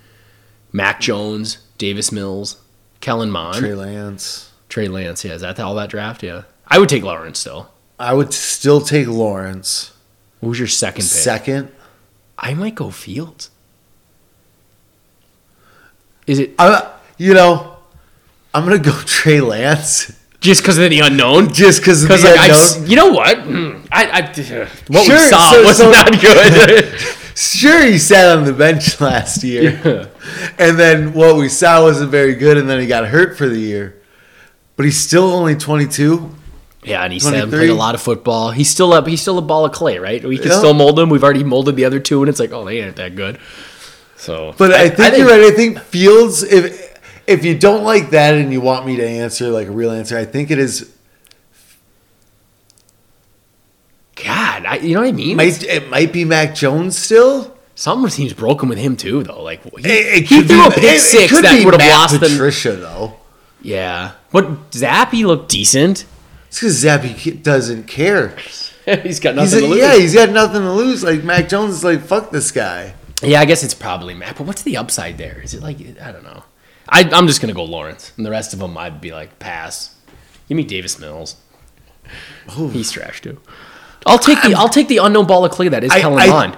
Mac Jones, Davis Mills, Kellen Mond, Trey Lance. Trey, Lance. Yeah, is that all that draft? Yeah, I would take Lawrence still. I would still take Lawrence. Who's your second pick? Second. I might go Fields. Is it I, you know, I'm going to go Trey Lance just because of the unknown? just because of the like unknown. s- you know what, Mm, I, I what Sure, we saw so- was so- not good. Sure, he sat on the bench last year. And then what we saw wasn't very good, and then he got hurt for the year. But he's still only 22. yeah, and he said played a lot of football. He's still a he's still a ball of clay, right? We can Yeah. still mold him. We've already molded the other two, and it's like, oh, they ain't that good. So, But I, think you're right. I think Fields, if if you don't like that and you want me to answer like a real answer, I think it is God, I, you know what I mean? might it might be Mac Jones still. Some seems broken with him too, though. Like he, It, it he threw be, a pick six that would have lost them. Patricia though. Yeah, but Zappe looked decent. It's because Zappe doesn't care. he's got He's nothing a, to lose. yeah, he's got nothing to lose. Like Mac Jones is like, fuck this guy. Yeah, I guess it's probably Mac. But what's the upside there? Is it like I don't know. I, I'm just gonna go Lawrence, and the rest of them I'd be like pass. Give me Davis Mills. He's trash too. I'll take the I'll take the unknown ball of clay that is I- Kellen I- Mond.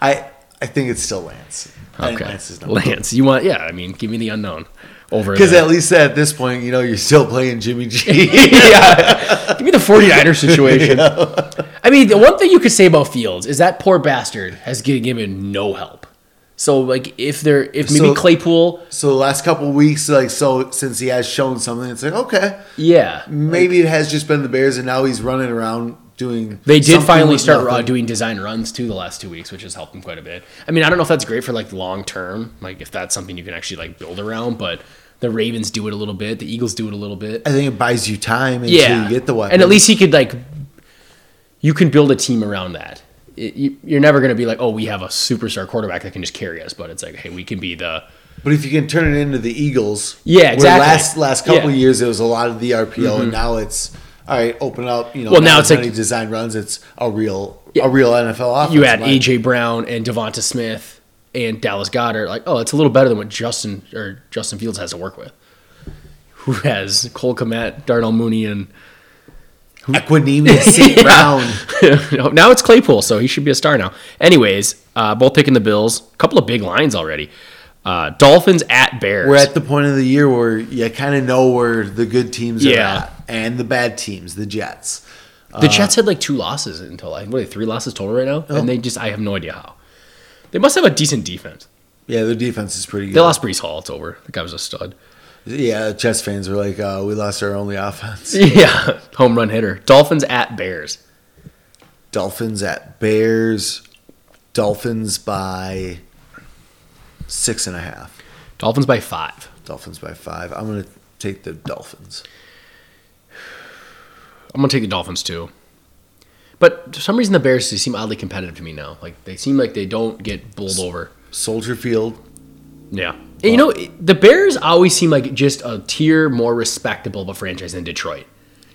I I think it's still Lance. Okay, Lance is Lance. You want? Yeah, I mean, give me the unknown over. Because at least at this point, you know, you're still playing Jimmy G. yeah, give me the 49ers situation. I mean, the one thing you could say about Fields is that poor bastard has given given no help. So like, if they're if maybe So- Claypool, so the last couple weeks, like so, since he has shown something, it's like okay, yeah, maybe it has just been the Bears, and now he's running around doing. They did finally start uh, doing design runs too the last two weeks, which has helped them quite a bit. I mean, I don't know if that's great for like long term, like if that's something you can actually like build around, but the Ravens do it a little bit, the Eagles do it a little bit. I think it buys you time until Yeah, you get the weapon. and at least he could like, you can build a team around that. It, you're never going to be like, oh, we have a superstar quarterback that can just carry us, but it's like, hey, we can be the But if you can turn it into the Eagles, Yeah, where exactly. last last couple Yeah. Mm-hmm. of years it was a lot of the RPO, and now it's all right. Open up, you know. Well, now it's like- design runs. It's a real Yeah. a real NFL offense. you add AJ Brown and Devonta Smith and Dallas Goedert, like, oh, it's a little better than what Justin or Justin Fields has to work with. Who has Cole Kmet, Darnell Mooney, and Equanimeous St. Brown. now it's Claypool, so he should be a star now. Anyways, uh, both picking the Bills. A couple of big lines already. Uh, Dolphins at Bears. We're at the point of the year where you kind of know where the good teams are at and the bad teams, the Jets. the Jets had like two losses until like what are they, three losses total right now, Oh. and they just I have no idea how. They must have a decent defense. Yeah, their defense is pretty good. They lost Breece Hall. It's over. The guy was a stud. Yeah, Jets fans were like, uh, we lost our only offense. Yeah, home run hitter. Dolphins at Bears. Dolphins at Bears. Dolphins by six and a half. Dolphins by five. Dolphins by five. I'm going to take the Dolphins. I'm gonna take the Dolphins too. But for some reason, the Bears seem oddly competitive to me now. Like they seem like they don't get bowled over. Soldier Field. Yeah. And you know, the Bears always seem like just a tier more respectable of a franchise than Detroit.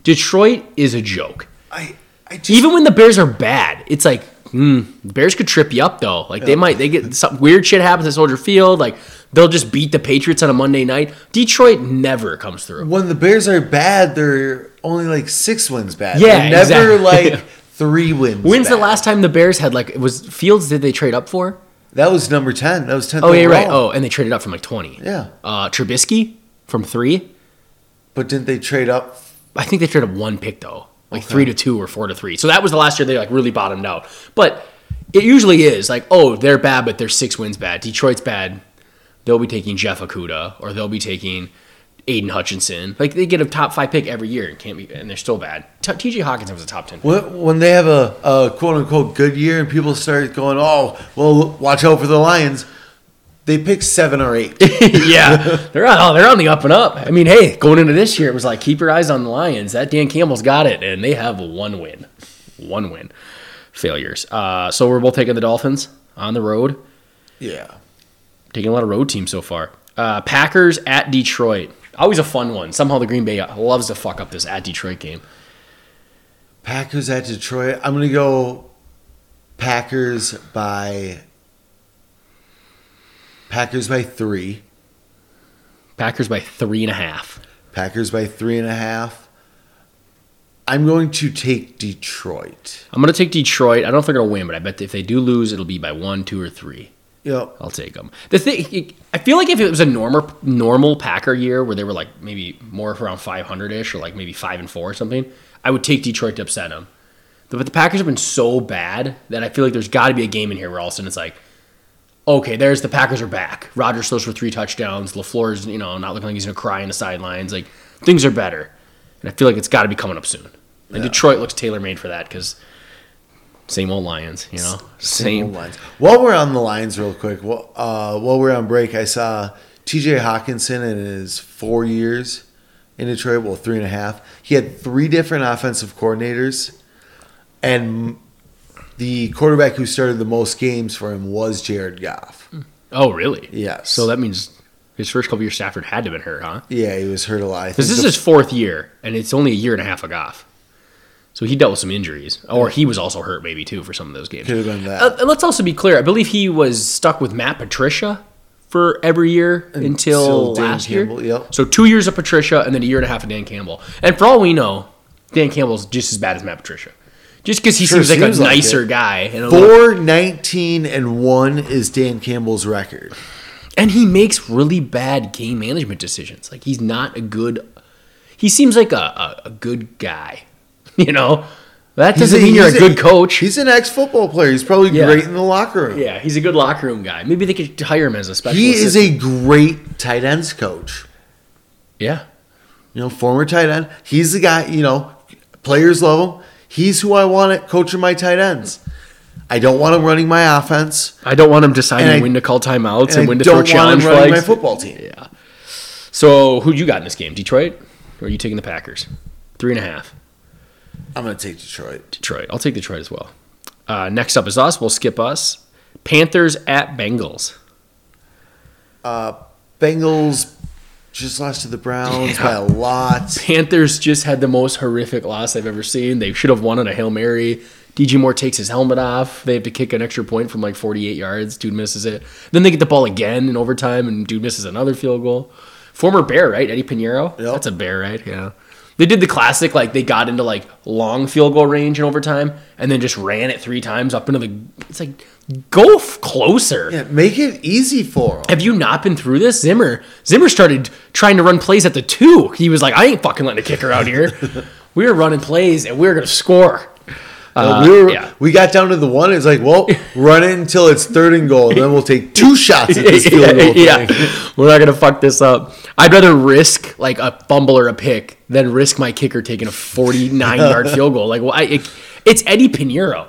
Detroit is a joke. I I just Even when the Bears are bad, it's like, hmm, the Bears could trip you up though. Like they might, they get some weird shit happens at Soldier Field. Like they'll just beat the Patriots on a Monday night. Detroit never comes through. when the Bears are bad, they're only like six wins bad. Yeah, They're never exactly. like three wins. When's the last time the Bears had like it was Fields? Did they trade up for? That was number ten. That was ten. Oh yeah, right. Oh, and they traded up from like twenty. Yeah. Uh, Trubisky from three. but didn't they trade up? I think they traded up one pick though, like Okay. three to two or four to three. So that was the last year they like really bottomed out. But it usually is like, oh, they're bad, but they're six wins bad. Detroit's bad. They'll be taking Jeff Okudah or they'll be taking Aidan Hutchinson. Like they get a top five pick every year and can't be, and they're still bad. T.J. Hockenson was a top ten. pick. When when they have a, a quote unquote good year and people start going, oh, well, watch out for the Lions. They pick seven or eight. yeah, they're on. Oh, they're on the up and up. I mean, hey, going into this year, it was like keep your eyes on the Lions. That Dan Campbell's got it, and they have one win, one win. Failures. Uh, so we're both taking the Dolphins on the road. yeah. Taking a lot of road teams so far. Uh, Packers at Detroit. Always a fun one. Somehow the Green Bay loves to fuck up this at Detroit game. Packers at Detroit. I'm gonna go Packers by Packers by three. Packers by three and a half. Packers by three and a half. I'm going to take Detroit. I'm gonna take Detroit. I don't know if they're gonna win, but I bet if they do lose, it'll be by one, two, or three. Yep. I'll take them. The thing, I feel like if it was a normal normal Packer year where they were like maybe more around 500 ish or like maybe five and four or something, I would take Detroit to upset them. But the Packers have been so bad that I feel like there's got to be a game in here where all of a sudden it's like, okay, there's the Packers are back. Rodgers throws for three touchdowns. LaFleur's you know not looking like he's gonna cry in the sidelines. Like things are better, and I feel like it's got to be coming up soon. And Yeah. Detroit looks tailor made for that because same old Lions, you know, same. lines. While we're on the lines, real quick, wh- uh, while we're on break, I saw T.J. Hockenson in his four years in Detroit, well, three and a half. He had three different offensive coordinators, and the quarterback who started the most games for him was Jared Goff. Oh, really? Yes. So that means his first couple years Stafford had to have been hurt, huh? Yeah, he was hurt a lot. Because this is his fourth year, and it's only a year and a half of Goff. So he dealt with some injuries, or he was also hurt maybe too for some of those games. Could have been that. Uh, and let's also be clear. I believe he was stuck with Matt Patricia for every year until, Until last year. Yep. So two years of Patricia, and then a year and a half of Dan Campbell. And for all we know, Dan Campbell's just as bad as Matt Patricia. Just because he Sure seems like seems a like nicer it. guy. And, Four nineteen and one is Dan Campbell's record. and he makes really bad game management decisions. Like he's not a good. He seems like a, a, a good guy. You know, that doesn't He's mean you're a he's good coach. He's an ex football player. He's probably Yeah. great in the locker room. yeah, he's a good locker room guy. Maybe they could hire him as a special. He is a great tight ends coach. yeah. You know, former tight end. He's the guy, you know, players love him. He's who I want it coaching my tight ends. I don't want him running my offense. I don't want him deciding I- when to call timeouts and, And when to don't throw want him challenge running flags. my football team. Yeah. So who do you got in this game? Detroit, or are you taking the Packers? Three and a half. I'm going to take Detroit. Detroit. I'll take Detroit as well. Uh, next up is us. We'll skip us. Panthers at Bengals. Bengals just lost to the Browns Yeah. by a lot. Panthers just had the most horrific loss I've ever seen. They should have won on a Hail Mary. DJ Moore takes his helmet off. They have to kick an extra point from like 48 yards. Dude misses it. Then they get the ball again in overtime, and dude misses another field goal. Former Bear, right? Eddy Pineiro? Yep. That's a Bear, right? Yeah. They did the classic, like they got into like long field goal range in overtime, and then just ran it three times up into the. It's like, go f- closer. Yeah, make it easy for him. Have you not been through this? Zimmer Zimmer started trying to run plays at the two. He was like, I ain't fucking letting a kicker out here. we were running plays and we were gonna score. Uh, we, were, yeah. we got down to the one. It's like, well, run it until it's third and goal. and Then we'll take two shots at this field goal. yeah, we're not gonna fuck this up. I'd rather risk like a fumble or a pick than risk my kicker taking a 49 yard field goal. Like, well, I, it, it's Eddy Pineiro.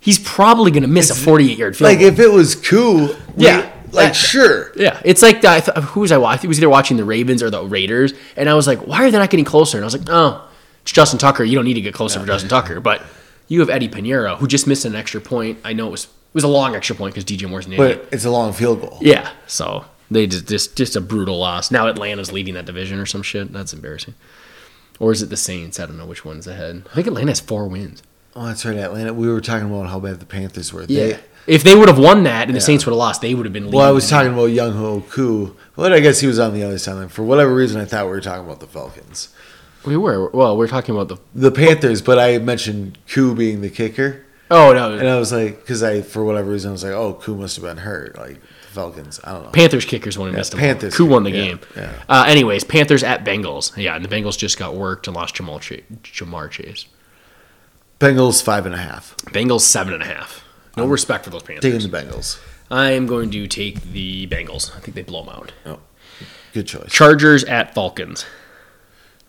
He's probably gonna miss a 48 yard field Like goal. if it was cool, Yeah. like Yeah. sure. Yeah, it's like the, I th- who was I watching? It was either watching the Ravens or the Raiders, and I was like, why are they not getting closer? And I was like, oh, it's Justin Tucker. You don't need to get closer for Justin Tucker, but You have Eddy Pineiro, who just missed an extra point. I know it was it was a long extra point because DJ Moore's an idiot. But it's a long field goal. Yeah, so they just, just just a brutal loss. Now Atlanta's leading that division or some shit. That's embarrassing. Or is it the Saints? I don't know which one's ahead. I think Atlanta has four wins. Oh, that's right, Atlanta. We were talking about how bad the Panthers were. They, if they would have won that and the Saints would have lost, they would have been. Leading well, I was talking about Younghoe Koo. Well, I guess he was on the other side. For whatever reason, I thought we were talking about the Falcons. We were. Well, we're talking about the. The Panthers, but I mentioned Koo being the kicker. Oh no, And I was like, because I, for whatever reason, I was like, oh, Koo must have been hurt. Like, the Falcons. I don't know. Panthers kickers one who missed them. Panthers Who won the yeah, game? yeah. Uh, anyways, Panthers at Bengals. Yeah, and the Bengals just got worked and lost Jamal Chase. Ja'Marr Chase. Bengals, five and a half. Bengals seven and a half. No respect for those Panthers. Taking the Bengals. I am going to take the Bengals. I think they blow them out. Oh, good choice. Chargers at Falcons.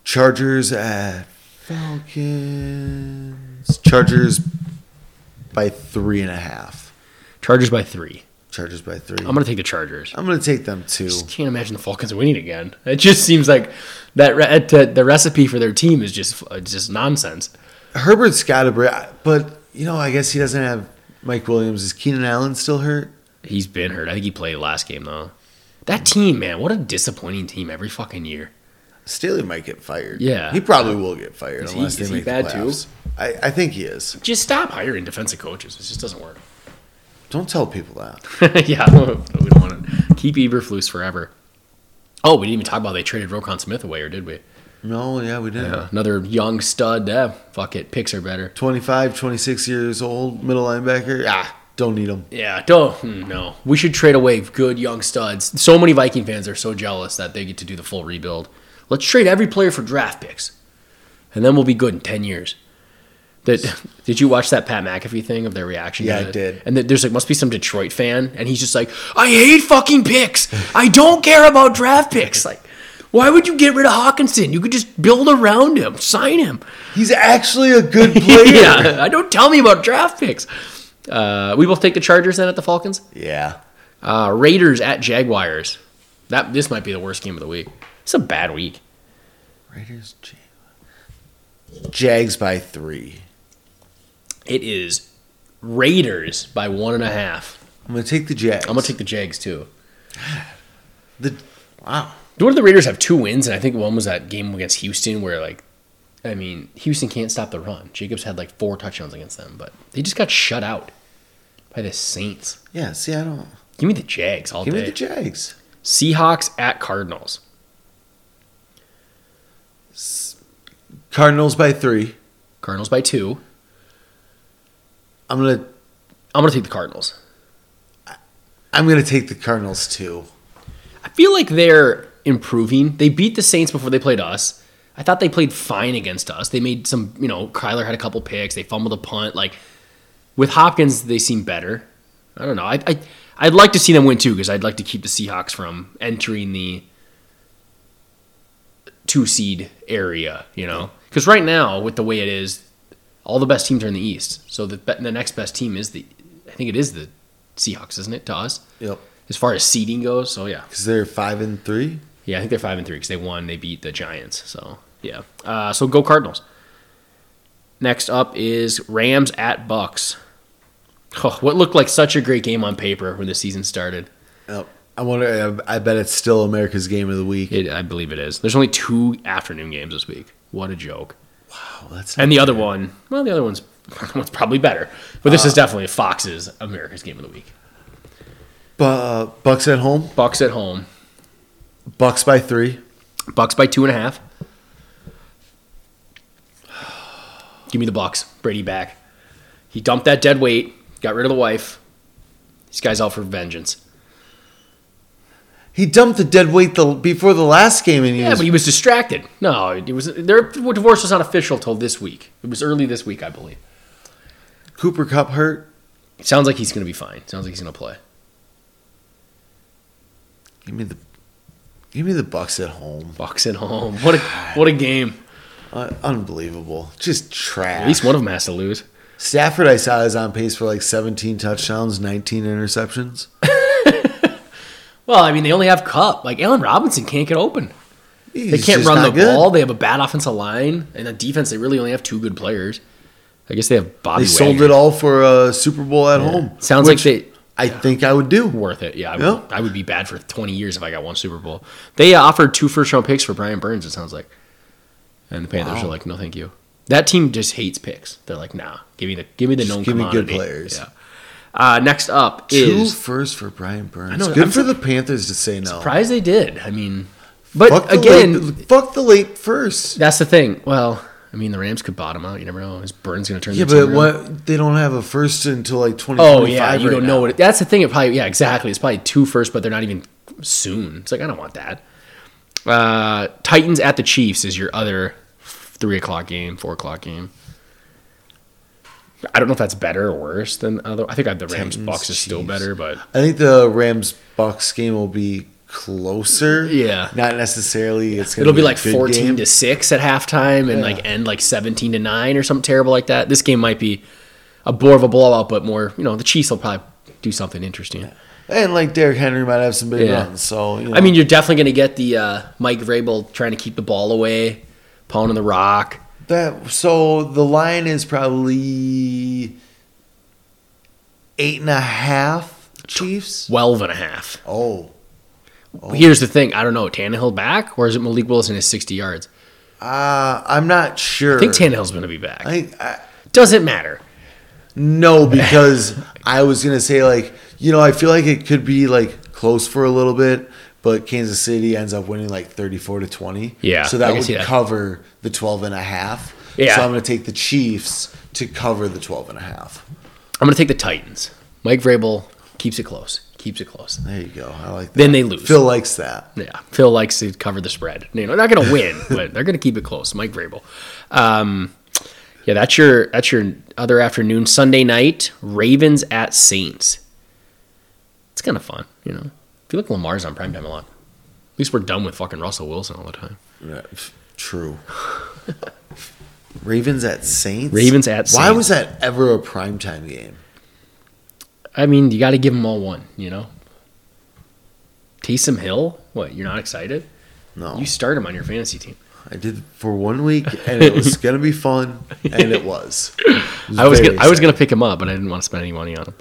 Chargers at Falcons. Chargers by three and a half. Chargers by three. Chargers by three. I'm going to take the Chargers. I'm going to take them too. just can't imagine the Falcons winning again. It just seems like that re- uh, the recipe for their team is just uh, just nonsense. Herbert's got a break, but you know, I guess he doesn't have Mike Williams. Is Keenan Allen still hurt? He's been hurt. I think he played last game though. That team, man, what a disappointing team every fucking year. Staley might get fired. Yeah. he probably will get fired Is he- unless is they he make bad the too? I, I think he is. Just stop hiring defensive coaches. It just doesn't work. Don't tell people that. yeah, we don't want to keep Eberflus forever. Oh, we didn't even talk about they traded Roquan Smith away, or did we? No, yeah, we didn't. Yeah, another young stud. Yeah, fuck it, picks are better. 25, 26 years old, middle linebacker. Ah, don't need him. Yeah, don't hmm, no. We should trade away good young studs. So many Viking fans are so jealous that they get to do the full rebuild. Let's trade every player for draft picks, and then we'll be good in ten years. That did you watch that Pat McAfee thing of their reaction? Yeah, I did. And there's like must be some Detroit fan, and he's just like, I hate fucking picks. I don't care about draft picks. Like, why would you get rid of Hockenson? You could just build around him, sign him. He's actually a good player. yeah, I don't tell me about draft picks. Uh, we both take the Chargers then at the Falcons. yeah. Uh, Raiders at Jaguars. That this might be the worst game of the week. It's a bad week. Raiders, Jag- Jags by three. It is Raiders by one and a half. I'm gonna take the Jags. I'm gonna take the Jags too. the. Wow. What did the Raiders have two wins? And I think one was that game against Houston where like, I mean, Houston can't stop the run. Jacobs had like four touchdowns against them, but they just got shut out by the Saints. Yeah. See, I don't. Give me the Jags all Give day. Give me the Jags. Seahawks at Cardinals. Cardinals by three. Cardinals by two. I'm gonna. I'm gonna take the Cardinals. I'm gonna take the Cardinals too. I feel like they're improving. They beat the Saints before they played us. I thought they played fine against us. They made some, you know, Kyler had a couple picks. They fumbled a punt. Like with Hopkins, they seem better. I don't know. I, I I'd like to see them win too because I'd like to keep the Seahawks from entering the two seed area. You know, because right now with the way it is, all the best teams are in the East. So the the next best team is the, I think it is the Seahawks, isn't it to us Yep. as far as seeding goes? So yeah. Because they're five and three. Yeah, I think they're five and three because they won. They beat the Giants. So yeah. Uh, so go Cardinals. Next up is Rams at Bucks. Oh, what looked like such a great game on paper when the season started. Yep. I wonder. I, I bet it's still America's game of the week. It, I believe it is. There's only two afternoon games this week. What a joke. Oh, that's And the other one, well, the other one's, one's probably better. But this is definitely Fox's America's game of the week. Uh, Bucks at home. Bucks at home. Bucks by three. Bucks by two and a half. Give me the Bucks. Brady back. He dumped that dead weight. Got rid of the wife. This guy's out for vengeance. He dumped the dead weight the, before the last game, and he Yeah, was. but he was distracted. No, it was their divorce was not official till this week. It was early this week, I believe. Cooper Kupp hurt. It sounds like he's going to be fine. Sounds like he's going to play. Give me the. Give me the Bucks at home. Bucks at home. What a what a game. Uh, unbelievable. Just trash. At least one of them has to lose. Stafford, I saw, is on pace for like 17 touchdowns, 19 interceptions. Well, I mean, they only have Kupp. Like Allen Robinson can't get open. They can't run the good. ball. They have a bad offensive line, and the defense. They really only have two good players. I guess they have Bobby. They sold it all for a Super Bowl at home. Sounds like they I think I would do. worth it. Yeah, I would, Yeah. I would be bad for 20 years if I got one Super Bowl. They uh, offered two first round picks for Brian Burns. It sounds like, and the Panthers Wow. are like, no, thank you. That team just hates picks. They're like, nah, give me the give me the known give me good players. Yeah. Uh, next up Two is first for Brian Burns. I know, Good I'm for sur- the Panthers to say no. surprised they did. I mean, but Fuck again, late, fuck the late first. that's the thing. Well, I mean, the Rams could bottom out. You never know. Is Burns going to turn? Yeah, but what they don't have a first until like twenty. Oh yeah, you don't know what. It, that's the thing. It probably yeah, exactly. It's probably two first, but they're not even soon. It's like I don't want that. Uh, Titans at the Chiefs is your other three o'clock game, four o'clock game. I don't know if that's better or worse than other. I think the Rams Titans, Bucks is still Chiefs. better, but I think the Rams box game will be closer. Yeah. not necessarily. It's gonna it'll be a like fourteen game. to six at halftime, and Yeah. like end like seventeen to nine or something terrible like that. This game might be a bore of a blowout, but more you know the Chiefs will probably do something interesting. and like Derrick Henry might have some big Yeah. runs. So you know, I mean, you're definitely going to get the uh, Mike Vrabel trying to keep the ball away, pounding the rock. That. So the line is probably eight and a half Chiefs. 12 and a half. Oh, Here's the thing. I don't know. Tannehill back or is it Malik Willis in his 60 yards? uh, I'm not sure. I think Tannehill's going to be back. I, I, Doesn't matter. No, because I was gonna say like you know I feel like it could be like close for a little bit, but Kansas City ends up winning like thirty four to twenty. Yeah, so that would that. cover the 12 and a half. Yeah. so I'm gonna take the Chiefs to cover the 12 and a half. I'm going to take the Titans. Mike Vrabel keeps it close. Keeps it close. There you go. I like that. Then they lose. Phil likes that. Yeah, Phil likes to cover the spread. You know, they're not going to win, but they're going to keep it close. Mike Vrabel. Um, yeah, that's your that's your other afternoon. Sunday night, Ravens at Saints. It's kind of fun, you know. I feel like Lamar's on primetime a lot. At least we're done with fucking Russell Wilson all the time. Yeah, True. Ravens at Saints. Ravens at Saints. Why was that ever a primetime game? I mean, you got to give them all one, you know. Taysom Hill, what? You're not excited? No, You start him on your fantasy team. I did for one week, and it was gonna be fun, and it was. It I was gonna, I was gonna pick him up, but I didn't want to spend any money on him.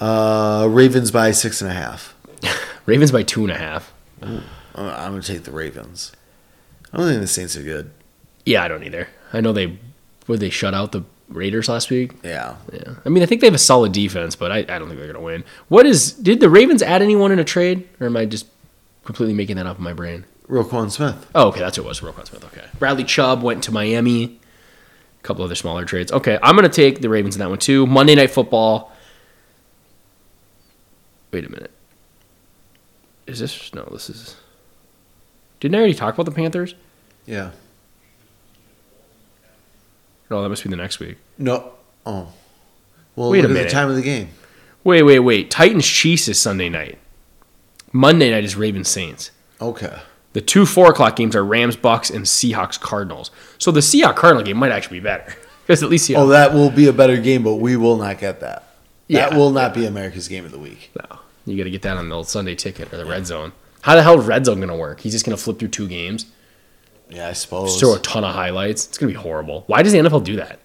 Uh, Ravens by six and a half. Ravens by two and a half. Uh, I'm gonna take the Ravens. I don't think the Saints are good. Yeah, I don't either. I know they would they shut out the Raiders last week. Yeah, Yeah, I mean I think they have a solid defense, but I, I don't think they're gonna win. What is did the Ravens add anyone in a trade, or am I just completely making that up in my brain? Roquan Smith. Oh, okay, that's what it was. Roquan Smith. Okay, Bradley Chubb went to Miami. A couple other smaller trades. Okay, I'm gonna take the Ravens in that one too. Monday Night Football. Wait a minute. Is this no? This is. Didn't I already talk about the Panthers? Yeah. No, that must be the next week. No. Oh. Well, Wait a minute. the time of the game. Wait, wait, wait. Titans Chiefs is Sunday night. Monday night is Ravens Saints. Okay. The two four o'clock games are Rams Bucks and Seahawks Cardinals. So the Seahawks Cardinal game might actually be better because at least Oh, that will be a better game, but we will not get that. Yeah. that will not be America's game of the week. no, you got to get that on the old Sunday ticket or the red zone. How the hell is red zone going to work? He's just going to flip through two games, Yeah, I suppose. throw a ton of highlights. It's going to be horrible. Why does the NFL do that?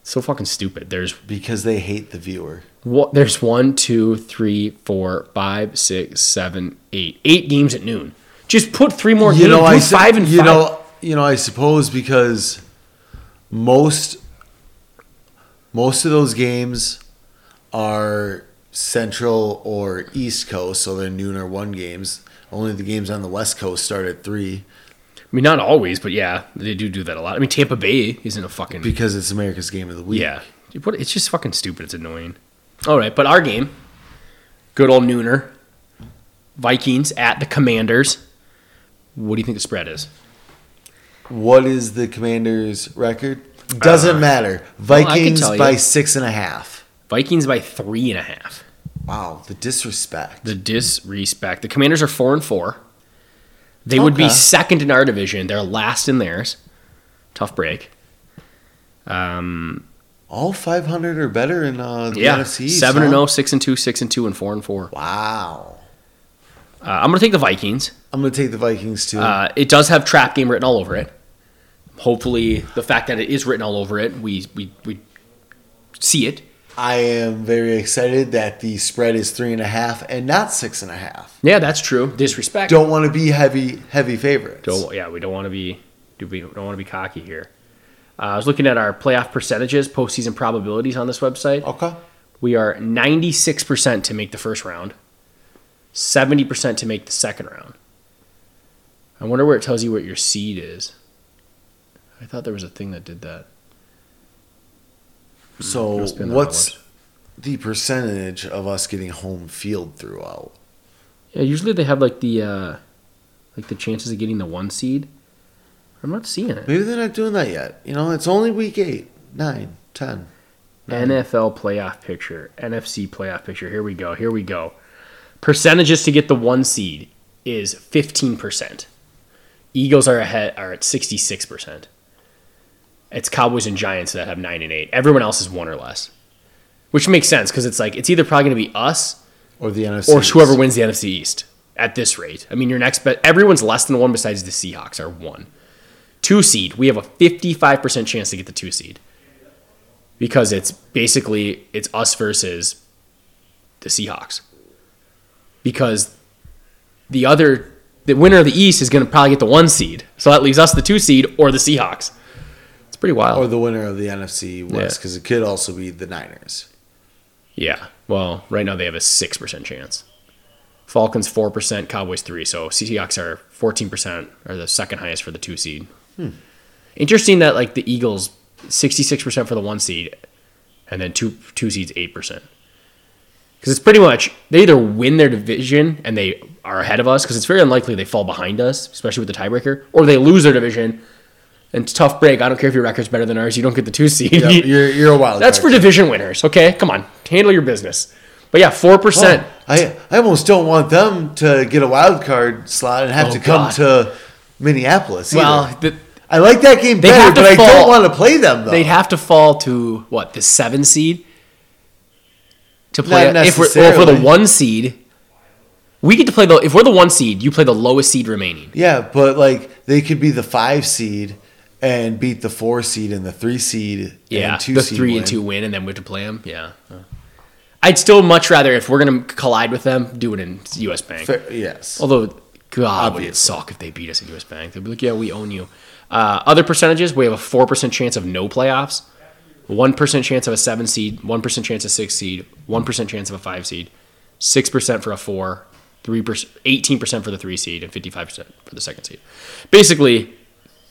It's so fucking stupid. There's because they hate the viewer. what? There's one, two, three, four, five, six, seven, eight. Eight games at noon. Just put three more You games. know, I five and you five. know, you know, I suppose because most most of those games are Central or East Coast, so they're noon or one games. Only the games on the West Coast start at three I mean, not always, but yeah, they do do that a lot. I mean, Tampa Bay isn't a fucking because it's America's game of the week. yeah. What? It's just fucking stupid. It's annoying. All right, but our game, good old nooner, Vikings at the Commanders. What do you think the spread is? What is the Commanders' record? Doesn't matter. Uh, can Vikings you. by six and a half. Vikings by three and a half. Wow, the disrespect. The disrespect. The Commanders are four and four. They would be second in our division. They're last in theirs. Tough break. Um, All 500 or better in uh, the yeah, NFC. East, seven and huh? zero, six and two, six and two, and four and four. Wow. Uh, I'm gonna take the Vikings. I'm going to take the Vikings too. Uh, it does have trap game written all over it, hopefully, the fact that it is written all over it, we we we see it. I am very excited that the spread is three and a half and not six and a half. Yeah, that's true. Disrespect. Don't want to be heavy, heavy favorites. Don't yeah, we don't want to be do we don't want to be cocky here. Uh, I was looking at our playoff percentages, postseason probabilities on this website. Okay. We are 96% to make the first round, 70% to make the second round. I wonder where it tells you what your seed is. I thought there was a thing that did that. So on the what's the percentage of us getting home field throughout? Yeah, usually they have like the uh, like the chances of getting the one seed. I'm not seeing it. Maybe they're not doing that yet. You know, it's only week eight, nine, ten. NFL playoff picture, NFC playoff picture. Here we go. Here we go. Percentages to get the one seed is 15%. Eagles are ahead are at 66%. It's Cowboys and Giants that have 9 and 8. Everyone else is 1 or less. Which makes sense cuz it's like it's either probably going to be us Or the NFC. or whoever wins the NFC East at this rate. I mean, your next bet everyone's less than 1 besides the Seahawks are 1. 2 seed, we have a 55% chance to get the 2 seed because it's basically it's us versus the Seahawks. Because the other the winner of the East is going to probably get the one seed, so that leaves us the two seed or the Seahawks. It's pretty wild. Or the winner of the NFC West, Yeah. because it could also be the Niners. yeah. Well, right now they have a six percent chance. Falcons four percent, Cowboys three. So Seahawks are fourteen percent, are the second highest for the two seed. Hmm. Interesting that like the Eagles sixty six percent for the one seed, and then two two seeds eight percent. Because it's pretty much they either win their division and they are ahead of us, because it's very unlikely they fall behind us, especially with the tiebreaker, or they lose their division. And it's a tough break. I don't care if your record's better than ours. You don't get the two seed. Yeah, you're, you're a wild That's for card. division winners. Okay, come on, handle your business. But yeah, four percent. I, I almost don't want them to get a wild card slot and have Oh, to come God. to Minneapolis. either. Well, the, I like that game better, but I don't want to play them though. they'd have to fall to what the seven seed to play. Not if we're for the one seed, we get to play the. If we're the one seed, you play the lowest seed remaining. yeah, but like they could be the five seed and beat the four seed and the three seed. Yeah, and two the seed three win. and two win, and then we have to play them. Yeah. I'd still much rather if we're gonna collide with them, do it in U.S. Bank. Fair- yes. Although, God, would it Obviously. suck if they beat us at U.S. Bank? They'd be like, "Yeah, we own you." Uh, other percentages: we have a four percent chance of no playoffs, one percent chance of a seven seed, one percent chance of six seed, one percent chance of a five seed, six percent for a four, three percent, eighteen percent for the three seed, and fifty-five percent for the second seed. Basically,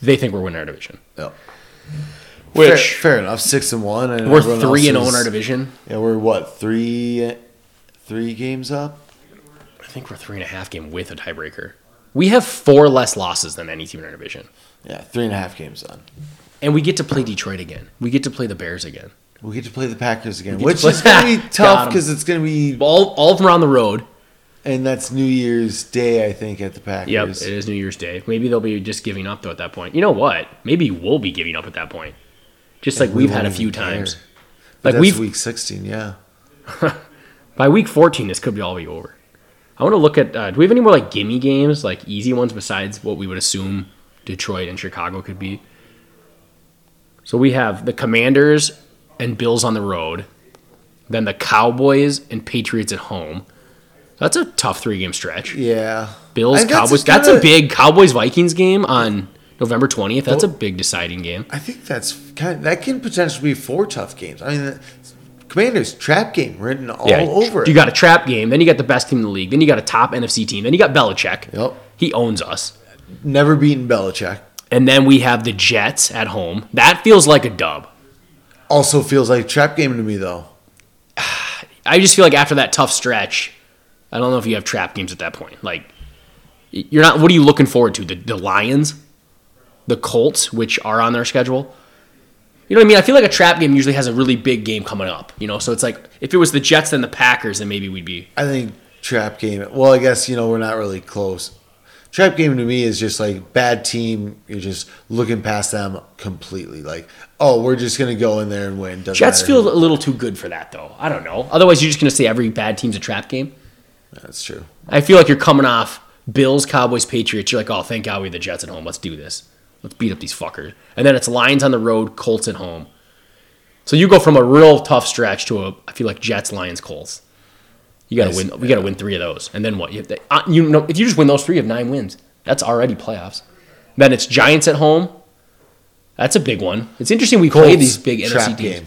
they think we're winning our division, Yep. which fair, fair enough. Six and one, and we're three and else zero in our division. Yeah, we're what three, three games up. I think we're three and a half game with a tiebreaker. We have four less losses than any team in our division. Yeah, three and a half games done. And we get to play Detroit again. We get to play the Bears again. We get to play the Packers again, which is going to be tough because it's going to be, All, all of them are on the road. And that's New Year's Day, I think, at the Packers. Yep, it is New Year's Day. Maybe they'll be just giving up though at that point. You know what? Maybe we'll be giving up at that point. Just like We we've had a few times. Like that's we've week sixteen. Yeah, by week 14 this could be all be over. I want to look at uh, do we have any more like gimme games, like easy ones besides what we would assume Detroit and Chicago could be? So we have the Commanders and Bills on the road, then the Cowboys and Patriots at home. That's a tough three game stretch. yeah. Bills, think that's Cowboys. a That's a big Cowboys Vikings game on November 20th. That's a big deciding game. I think that's kind. that can potentially be four tough games. I mean, Commanders trap game written all over it. You got a trap game, then you got the best team in the league, then you got a top NFC team, then you got Belichick. Yep. He owns us. Never beaten Belichick. And then we have the Jets at home. That feels like a dub. Also feels like trap game to me though. I just feel like after that tough stretch, I don't know if you have trap games at that point. Like, you're not. What are you looking forward to? The, the Lions, the Colts, which are on their schedule. You know what I mean? I feel like a trap game usually has a really big game coming up. You know, so it's like if it was the Jets and the Packers, then maybe we'd be. I think trap game. Well, I guess you know we're not really close. Trap game to me is just like bad team. You're just looking past them completely. Like, oh, we're just gonna go in there and win. Doesn't Jets feel a little too good for that, though. I don't know. Otherwise, you're just going to say every bad team's a trap game. That's true. I feel like you're coming off Bills, Cowboys, Patriots. You're like, oh, thank God we have the Jets at home. Let's do this. Let's beat up these fuckers. And then it's Lions on the road, Colts at home. So you go from a real tough stretch to a I feel like Jets, Lions, Colts. You gotta Nice. win. We gotta win three of those, and then what? You have to, uh, you know, if you just win those three, you have nine wins. That's already playoffs. Then it's Giants at home. That's a big one. It's interesting we play these big NFC teams. game.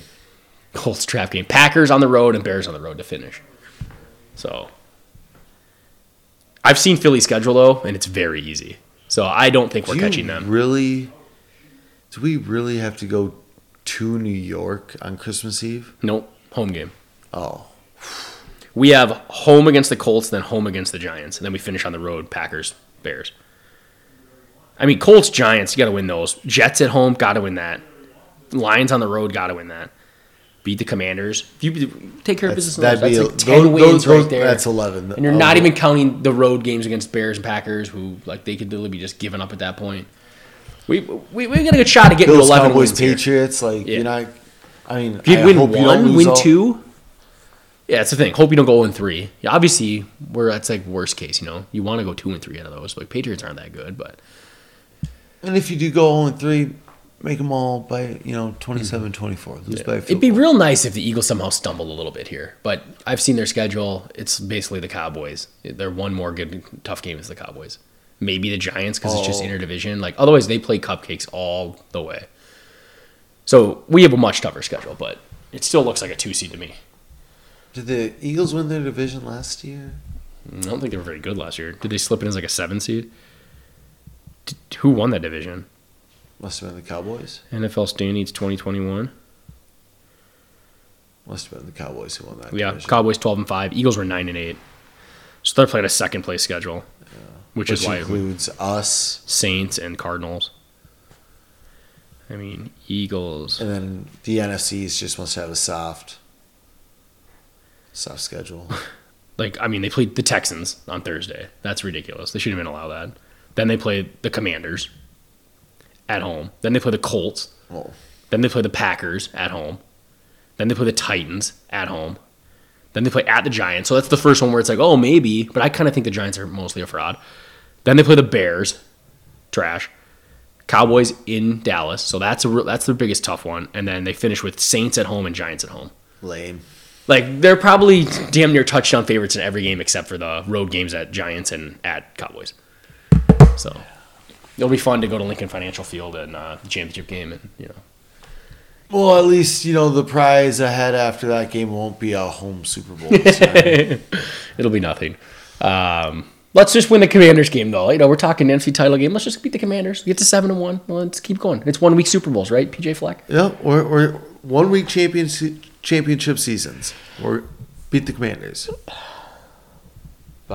Colts trap game. Packers on the road and Bears on the road to finish. So I've seen Philly's schedule though, and it's very easy. So I don't think we're catching them. Really? Do we really have to go to New York on Christmas Eve? Nope. Home game. Oh, We have home against the Colts, then home against the Giants, and then we finish on the road, Packers, Bears. I mean, Colts, Giants, you got to win those. Jets at home, got to win that. Lions on the road, got to win that. Beat the Commanders. If you take care of business, that'd that's be like ten those- wins those- right there. That's eleven. and you're not oh. even counting the road games against Bears and Packers, who like they could literally be just giving up at that point. We we we got a good shot to get to eleven Cowboys, wins here. Patriots. Like Yeah. you're not. I mean, If you I win hope you one, lose win all- two. Yeah, it's the thing. Hope you don't go in three. Yeah, obviously, we're that's like worst case. You know, you want to go two and three out of those. Like Patriots aren't that good, but And if you do go all in three, make them all by you know mm-hmm. 27-24. Lose by a it'd be goal. real nice if the Eagles somehow stumble a little bit here. But I've seen their schedule. It's basically the Cowboys. They're one more good tough game as the Cowboys. Maybe the Giants because it's just Oh. interdivision. Like otherwise, they play cupcakes all the way. So we have a much tougher schedule, but it still looks like a two seed to me. Did the Eagles win their division last year? Mm, I don't think they were very good last year. Did they slip in as like a seven seed? D- who won that division? Must have been the Cowboys. NFL standings 2021. Must have been the Cowboys who won that. Yeah, division. Cowboys 12 and 5. Eagles were 9 and 8. So they're playing a second place schedule, which, which is why includes us, Saints and Cardinals. I mean, Eagles. and then the NFCs just must have a soft, soft schedule. Like, I mean, they played the Texans on Thursday. That's ridiculous. They shouldn't even allow that. Then they played the Commanders at home. Then they play the Colts. Oh, Then they play the Packers at home. Then they play the Titans at home. Then they play at the Giants. So that's the first one where it's like, oh, maybe. But I kind of think the Giants are mostly a fraud. Then they play the Bears, trash. Cowboys in Dallas. So that's a, that's their biggest tough one. And then they finish with Saints at home and Giants at home. lame. Like they're probably damn near touchdown favorites in every game except for the road games at Giants and at Cowboys. So it'll be fun to go to Lincoln Financial Field and uh, the championship game, and you know. Well, at least you know the prize ahead after that game won't be a home Super Bowl. It'll be nothing. Um, let's just win the Commanders game, though. You know, we're talking NFC title game. Let's just beat the Commanders. Get to seven and one. Let's keep going. It's one week Super Bowls, right? PJ Fleck. yeah, we're, we're one week champions championship seasons. Or beat the Commanders.